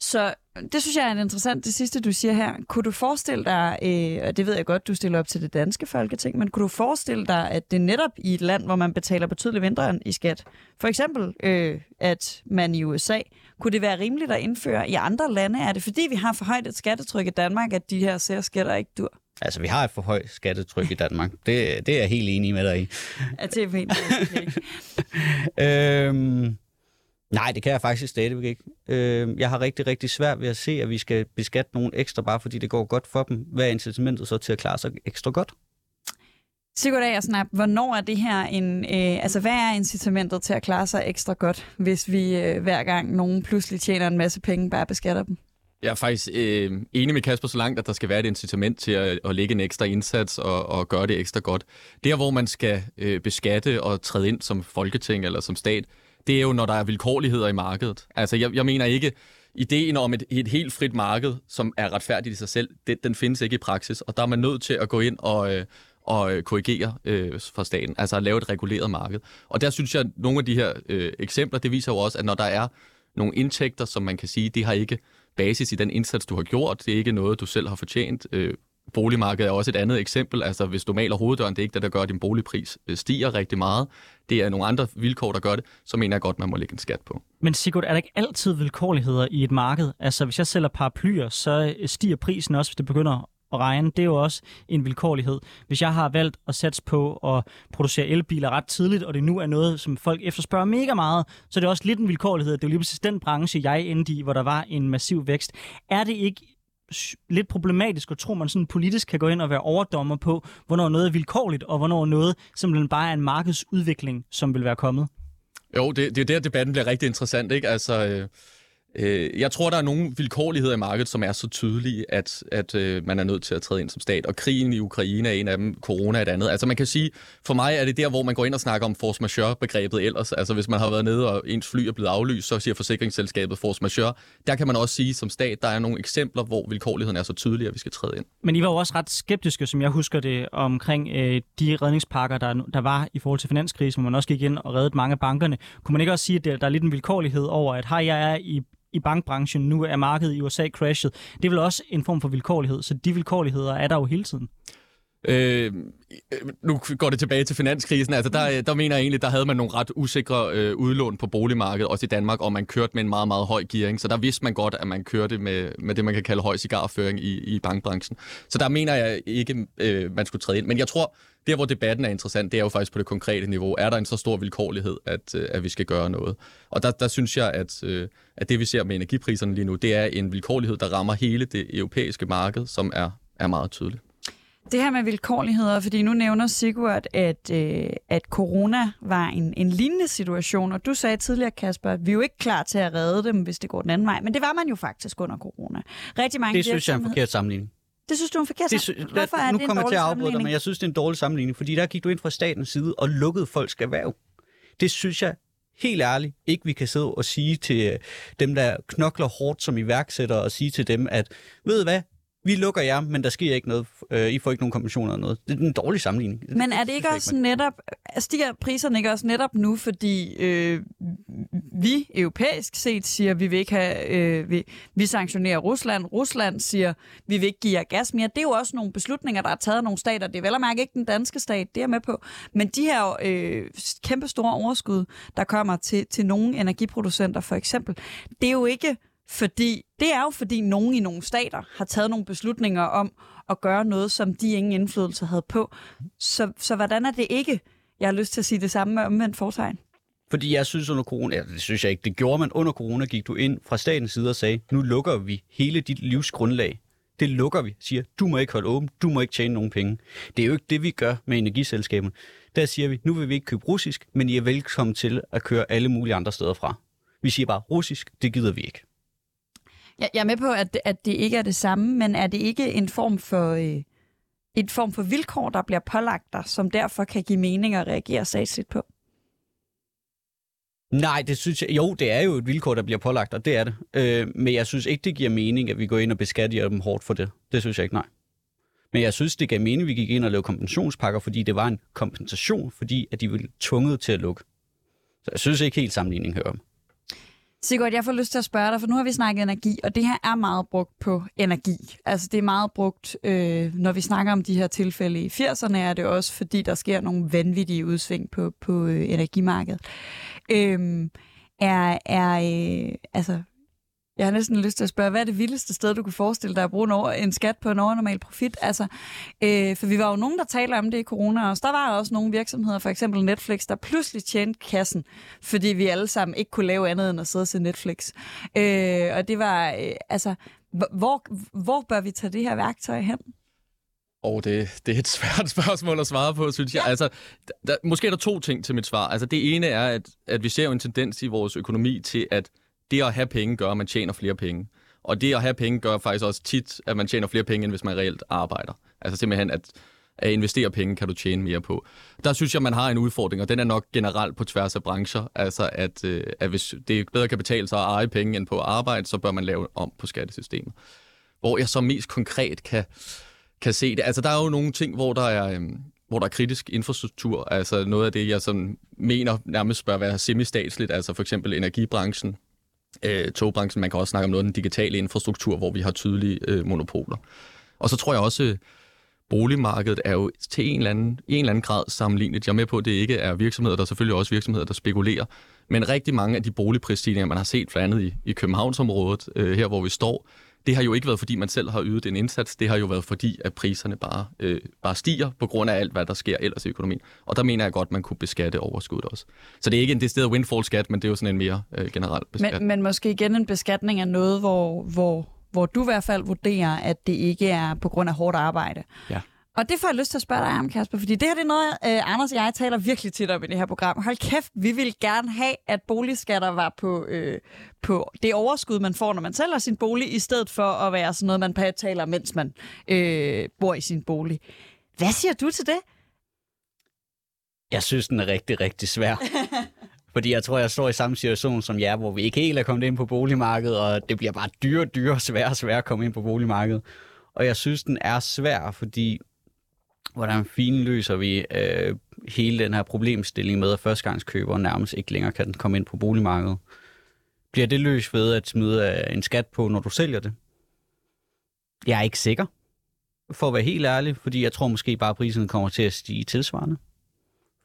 Så det synes jeg er interessant, det sidste du siger her. Kunne du forestille dig, øh, og det ved jeg godt, du stiller op til det danske folketing, men kunne du forestille dig, at det netop i et land, hvor man betaler betydeligt mindre i skat, for eksempel øh, at man i USA, kunne det være rimeligt at indføre i andre lande? Er det fordi, vi har for højt et skattetryk i Danmark, at de her særskatter ikke dur? Altså, vi har et for højt skattetryk i Danmark. Det, det er jeg helt enig med dig i. Er det fint? Okay. øhm, nej, det kan jeg faktisk stadigvæk ikke. Øhm, jeg har rigtig, rigtig svært ved at se, at vi skal beskatte nogen ekstra, bare fordi det går godt for dem. Hvad er incitamentet så til at klare sig ekstra godt? Sigurd Agersnap, hvornår er det her en... Øh, altså, hvad er incitamentet til at klare sig ekstra godt, hvis vi øh, hver gang nogen pludselig tjener en masse penge, bare beskatter dem? Jeg er faktisk øh, enig med Kasper så langt, at der skal være et incitament til at, at lægge en ekstra indsats og, og gøre det ekstra godt. Der, hvor man skal øh, beskatte og træde ind som folketing eller som stat, det er jo, når der er vilkårligheder i markedet. Altså, jeg, jeg mener ikke, ideen om et, et helt frit marked, som er retfærdigt i sig selv, det, den findes ikke i praksis. Og der er man nødt til at gå ind og... Øh, og øh, korrigere øh, fra staten, altså at lave et reguleret marked. Og der synes jeg, at nogle af de her øh, eksempler, det viser jo også, at når der er nogle indtægter, som man kan sige, det har ikke basis i den indsats, du har gjort, det er ikke noget, du selv har fortjent. Øh, boligmarkedet er også et andet eksempel. Altså, hvis du maler hoveddøren, det er ikke det, der gør, at din boligpris øh, stiger rigtig meget. Det er nogle andre vilkår, der gør det. Så mener jeg godt, man må lægge en skat på. Men Sigurd, er der ikke altid vilkårligheder i et marked? Altså, hvis jeg sælger paraplyer, så øh, stiger prisen også, hvis det begynder at regne. Det er jo også en vilkårlighed. Hvis jeg har valgt at satse på at producere elbiler ret tidligt, og det nu er noget, som folk efterspørger mega meget, så er det også lidt en vilkårlighed. Det er jo lige præcis den branche, jeg endte i, hvor der var en massiv vækst. Er det ikke lidt problematisk at tro, man sådan politisk kan gå ind og være overdommer på, hvornår noget er vilkårligt, og hvornår noget simpelthen bare er en markedsudvikling, som vil være kommet? Jo, det, det er der, debatten bliver rigtig interessant. Ikke? Altså, øh, øh, jeg tror, der er nogle vilkårligheder i markedet, som er så tydelige, at, at øh, man er nødt til at træde ind som stat. Og krigen i Ukraine er en af dem, corona er et andet. Altså man kan sige, for mig er det der, hvor man går ind og snakker om force majeure-begrebet ellers. Altså hvis man har været nede, og ens fly er blevet aflyst, så siger forsikringsselskabet force majeure. Der kan man også sige som stat, der er nogle eksempler, hvor vilkårligheden er så tydelig, at vi skal træde ind. Men I var jo også ret skeptiske, som jeg husker det, omkring øh, de redningspakker, der, der var i forhold til finanskrisen, hvor man også gik ind og reddede mange af bankerne. Kunne man ikke også sige, at der er lidt en vilkårlighed over, at her jeg er i i bankbranchen, nu er markedet i USA crashet. Det er vel også en form for vilkårlighed, så de vilkårligheder er der jo hele tiden. Øhm, øh, nu går det tilbage til finanskrisen. Altså der, der mener jeg egentlig, der havde man nogle ret usikre øh, udlån på boligmarkedet, også i Danmark, og man kørte med en meget, meget høj gearing. Så der vidste man godt, at man kørte med, med det, man kan kalde høj cigarføring i, i bankbranchen. Så der mener jeg ikke, øh, man skulle træde ind. Men jeg tror, der hvor debatten er interessant, det er jo faktisk på det konkrete niveau. Er der en så stor vilkårlighed, at, øh, at vi skal gøre noget? Og der, der synes jeg, at, øh, at det vi ser med energipriserne lige nu, det er en vilkårlighed, der rammer hele det europæiske marked, som er, er meget tydeligt. Det her med vilkårligheder, fordi nu nævner Sigurd, at, øh, at corona var en, en lignende situation, og du sagde tidligere, Kasper, at vi er jo ikke klar til at redde dem, hvis det går den anden vej, men det var man jo faktisk under corona. Rigtig mange Det synes jeg er en forkert sammenligning. Det synes du er en forkert Det, sy- Hvorfor er nu det en kommer jeg til at afbryde dig, men jeg synes, det er en dårlig sammenligning, fordi der gik du ind fra statens side og lukkede folks erhverv. Det synes jeg helt ærligt ikke, vi kan sidde og sige til øh, dem, der knokler hårdt som iværksættere, og sige til dem, at ved I hvad, vi lukker jer, men der sker ikke noget. Øh, I får ikke nogen kompensioner eller noget. Det er en dårlig sammenligning. Men er det ikke jeg også man- netop, stiger priserne ikke også netop nu, fordi øh, vi europæisk set siger, vi vil ikke have, øh, vi, vi sanktionerer Rusland, Rusland siger, vi vil ikke give jer gas mere. Det er jo også nogle beslutninger, der er taget af nogle stater. Det er vel at mærke ikke den danske stat, det er jeg med på. Men de her øh, kæmpe store overskud, der kommer til, til nogle energiproducenter for eksempel, det er jo ikke fordi, det er jo fordi nogen i nogle stater har taget nogle beslutninger om at gøre noget, som de ingen indflydelse havde på. Så, så hvordan er det ikke? Jeg har lyst til at sige det samme med omvendt fortegn. Fordi jeg synes under corona, ja, det synes jeg ikke, det gjorde man under corona, gik du ind fra statens side og sagde, nu lukker vi hele dit livsgrundlag. Det lukker vi, siger, du må ikke holde åben, du må ikke tjene nogen penge. Det er jo ikke det, vi gør med energiselskaberne. Der siger vi, nu vil vi ikke købe russisk, men I er velkommen til at køre alle mulige andre steder fra. Vi siger bare, russisk, det gider vi ikke. Jeg, jeg er med på, at, at det ikke er det samme, men er det ikke en form for, øh, en form for vilkår, der bliver pålagt dig, som derfor kan give mening at reagere statsligt på? Nej, det synes jeg, jo, det er jo et vilkår, der bliver pålagt, og det er det. Øh, men jeg synes ikke, det giver mening, at vi går ind og beskatter dem hårdt for det. Det synes jeg ikke, nej. Men jeg synes, det gav mening, at vi gik ind og lavede kompensationspakker, fordi det var en kompensation, fordi at de ville tvunget til at lukke. Så jeg synes ikke helt sammenligning hører om. Sigurd, jeg får lyst til at spørge dig, for nu har vi snakket energi, og det her er meget brugt på energi. Altså det er meget brugt, øh, når vi snakker om de her tilfælde i 80'erne, er det også fordi, der sker nogle vanvittige udsving på, på øh, energimarkedet. Øh, er, er øh, altså, jeg har næsten lyst til at spørge, hvad er det vildeste sted, du kunne forestille dig at bruge en, over, en skat på en overnormal profit? Altså, øh, for vi var jo nogen, der taler om det i corona også. Der var også nogle virksomheder, for eksempel Netflix, der pludselig tjente kassen, fordi vi alle sammen ikke kunne lave andet end at sidde og se Netflix. Øh, og det var, øh, altså, hvor, hvor bør vi tage det her værktøj hen? Og det, det er et svært spørgsmål at svare på, synes jeg. Altså, der, måske er der to ting til mit svar. Altså, det ene er, at, at vi ser jo en tendens i vores økonomi til, at det at have penge gør, at man tjener flere penge. Og det at have penge gør faktisk også tit, at man tjener flere penge, end hvis man reelt arbejder. Altså simpelthen, at at investere penge kan du tjene mere på. Der synes jeg, man har en udfordring, og den er nok generelt på tværs af brancher. Altså, at, øh, at hvis det bedre kan betale sig at eje penge end på arbejde, så bør man lave om på skattesystemet. Hvor jeg så mest konkret kan, kan se det. Altså, der er jo nogle ting, hvor der er, øhm, hvor der er kritisk infrastruktur. Altså, noget af det, jeg sådan mener nærmest bør være semistatsligt. Altså, for eksempel energibranchen, øh, togbranchen. Man kan også snakke om noget af den digitale infrastruktur, hvor vi har tydelige øh, monopoler. Og så tror jeg også, øh, boligmarkedet er jo til en eller anden, i en eller anden grad sammenlignet. Jeg er med på, at det ikke er virksomheder, der er selvfølgelig også virksomheder, der spekulerer. Men rigtig mange af de boligprisstigninger, man har set blandt andet i, i Københavnsområdet, øh, her hvor vi står, det har jo ikke været, fordi man selv har ydet en indsats. Det har jo været, fordi at priserne bare, øh, bare stiger på grund af alt, hvad der sker ellers i økonomien. Og der mener jeg godt, man kunne beskatte overskud også. Så det er ikke en decideret windfall-skat, men det er jo sådan en mere øh, generel beskatning. Men, men måske igen en beskatning af noget, hvor, hvor, hvor du i hvert fald vurderer, at det ikke er på grund af hårdt arbejde. Ja. Og det får jeg lyst til at spørge dig om, Kasper, fordi det her det er noget, øh, Anders og jeg taler virkelig tit om i det her program. Hold kæft, vi vil gerne have, at boligskatter var på, øh, på det overskud, man får, når man sælger sin bolig, i stedet for at være sådan noget, man betaler, mens man øh, bor i sin bolig. Hvad siger du til det? Jeg synes, den er rigtig, rigtig svær. Fordi jeg tror, jeg står i samme situation som jer, hvor vi ikke helt er kommet ind på boligmarkedet, og det bliver bare dyrere, dyrere, sværere og sværere at komme ind på boligmarkedet. Og jeg synes, den er svær, fordi hvordan finløser vi øh, hele den her problemstilling med, at førstegangskøbere nærmest ikke længere kan komme ind på boligmarkedet. Bliver det løst ved at smide øh, en skat på, når du sælger det? Jeg er ikke sikker, for at være helt ærlig, fordi jeg tror måske bare, at priserne kommer til at stige tilsvarende.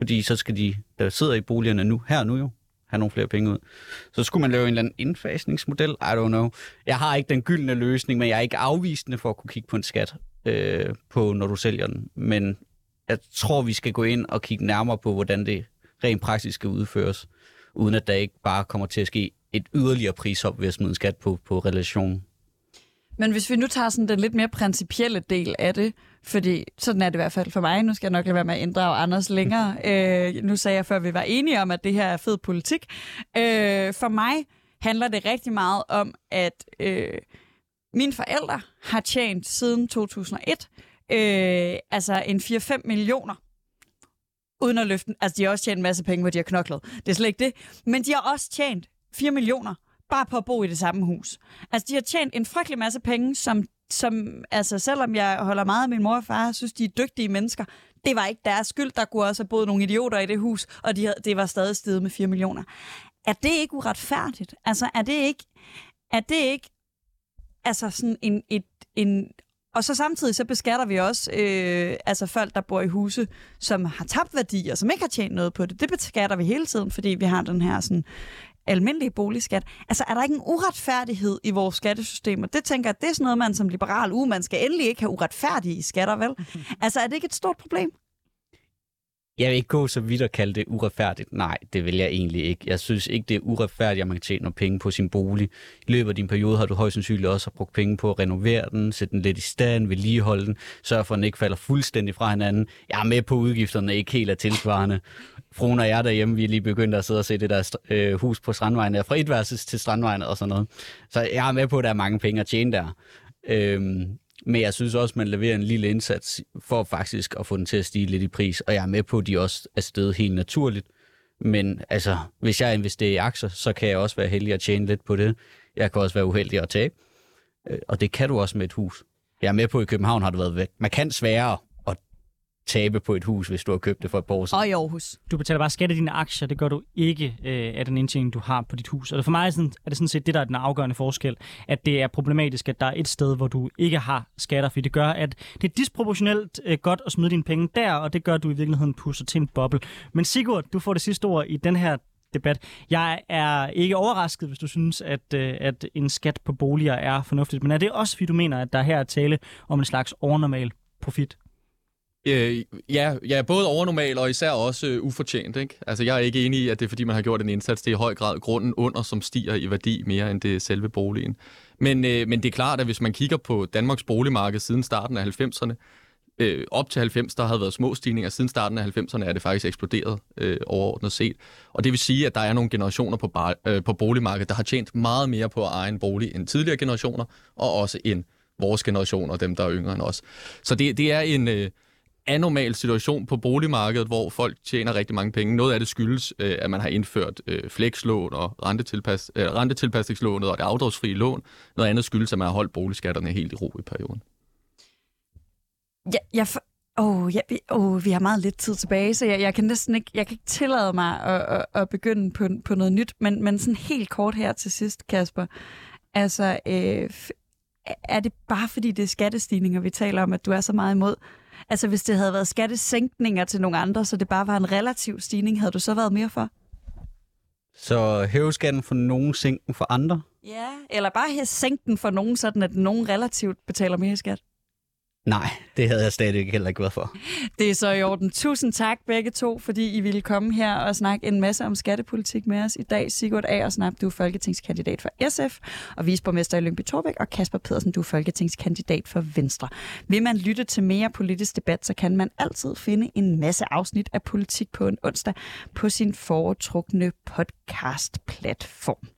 Fordi så skal de, der sidder i boligerne nu, her nu jo, have nogle flere penge ud. Så skulle man lave en eller anden indfasningsmodel, I don't know. Jeg har ikke den gyldne løsning, men jeg er ikke afvisende for at kunne kigge på en skat øh, på, når du sælger den. Men jeg tror, vi skal gå ind og kigge nærmere på, hvordan det rent praktisk skal udføres, uden at der ikke bare kommer til at ske et yderligere prishop ved at smide en skat på, på relationen. Men hvis vi nu tager sådan den lidt mere principielle del af det, fordi sådan er det i hvert fald for mig. Nu skal jeg nok lade være med at inddrage Anders længere. Øh, nu sagde jeg før, at vi var enige om, at det her er fed politik. Øh, for mig handler det rigtig meget om, at øh, mine forældre har tjent siden 2001 øh, altså en 4-5 millioner uden at løfte Altså, de har også tjent en masse penge, hvor de har knoklet. Det er slet ikke det. Men de har også tjent 4 millioner bare på at bo i det samme hus. Altså, de har tjent en frygtelig masse penge, som, som altså, selvom jeg holder meget af min mor og far, synes, de er dygtige mennesker, det var ikke deres skyld. Der kunne også have boet nogle idioter i det hus, og de havde, det var stadig steget med 4 millioner. Er det ikke uretfærdigt? Altså, er det ikke, er det ikke altså sådan en, et, en og så samtidig så beskatter vi også øh, altså folk, der bor i huse, som har tabt værdi, og som ikke har tjent noget på det. Det beskatter vi hele tiden, fordi vi har den her sådan, almindelige boligskat. Altså, er der ikke en uretfærdighed i vores skattesystem? Og det tænker jeg, det er sådan noget, man som liberal uge, man skal endelig ikke have uretfærdige skatter, vel? Altså, er det ikke et stort problem? Jeg vil ikke gå så vidt og kalde det uretfærdigt. Nej, det vil jeg egentlig ikke. Jeg synes ikke, det er uretfærdigt, at man kan tjene nogle penge på sin bolig. I løbet af din periode har du højst sandsynligt også brugt penge på at renovere den, sætte den lidt i stand, vedligeholde den, sørge for, at den ikke falder fuldstændig fra hinanden. Jeg er med på udgifterne, ikke helt er tilsvarende. Fruen og jeg derhjemme, vi er lige begyndt at sidde og se det der øh, hus på Strandvejen, fra etværelses til Strandvejen og sådan noget. Så jeg er med på, at der er mange penge at tjene der. Øhm, men jeg synes også, man leverer en lille indsats for faktisk at få den til at stige lidt i pris. Og jeg er med på, at de også er stedet helt naturligt. Men altså, hvis jeg investerer i aktier, så kan jeg også være heldig at tjene lidt på det. Jeg kan også være uheldig at tabe. Øh, og det kan du også med et hus. Jeg er med på, at i København har det været markant sværere tabe på et hus, hvis du har købt det for et par år siden. Og i Aarhus. Du betaler bare skat af dine aktier, det gør du ikke øh, af den indtjening, du har på dit hus. Og for mig er, sådan, er det sådan set det, der er den afgørende forskel, at det er problematisk, at der er et sted, hvor du ikke har skatter, for det gør, at det er disproportionelt øh, godt at smide dine penge der, og det gør, at du i virkeligheden pusser til en boble. Men Sigurd, du får det sidste ord i den her debat. Jeg er ikke overrasket, hvis du synes, at, øh, at en skat på boliger er fornuftigt, men er det også, fordi du mener, at der her er tale om en slags overnormal profit? Øh, ja, ja, både overnormal og især også øh, ufortjent. Ikke? Altså, jeg er ikke enig i, at det er, fordi man har gjort en indsats. Det er i høj grad grunden under, som stiger i værdi mere end det selve boligen. Men, øh, men det er klart, at hvis man kigger på Danmarks boligmarked siden starten af 90'erne, øh, op til 90, der havde været små stigninger. Siden starten af 90'erne er det faktisk eksploderet øh, overordnet set. Og det vil sige, at der er nogle generationer på, bar, øh, på boligmarkedet, der har tjent meget mere på at eje en bolig end tidligere generationer, og også end vores generation og dem, der er yngre end os. Så det, det er en... Øh, anormal situation på boligmarkedet, hvor folk tjener rigtig mange penge. Noget af det skyldes, øh, at man har indført øh, flekslån og rentetilpas, øh, rentetilpasningslånet og det afdragsfrie lån. Noget andet skyldes, at man har holdt boligskatterne helt i ro i perioden. Ja, jeg for... Oh, ja, vi, oh, vi har meget lidt tid tilbage, så jeg, jeg kan næsten ikke, jeg kan ikke tillade mig at, at, at begynde på, på noget nyt, men, men sådan helt kort her til sidst, Kasper. Altså, øh, er det bare fordi det er skattestigninger, vi taler om, at du er så meget imod? Altså hvis det havde været skattesænkninger til nogle andre, så det bare var en relativ stigning, havde du så været mere for? Så hæve skatten for nogen, sænke den for andre? Ja, eller bare sænke den for nogen, sådan at nogen relativt betaler mere skat. Nej, det havde jeg stadig heller ikke været for. Det er så i orden. Tusind tak begge to, fordi I ville komme her og snakke en masse om skattepolitik med os i dag. Sigurd A. og Snap, du er folketingskandidat for SF, og viceborgmester i Lyngby Torbæk, og Kasper Pedersen, du er folketingskandidat for Venstre. Vil man lytte til mere politisk debat, så kan man altid finde en masse afsnit af politik på en onsdag på sin foretrukne podcast-platform.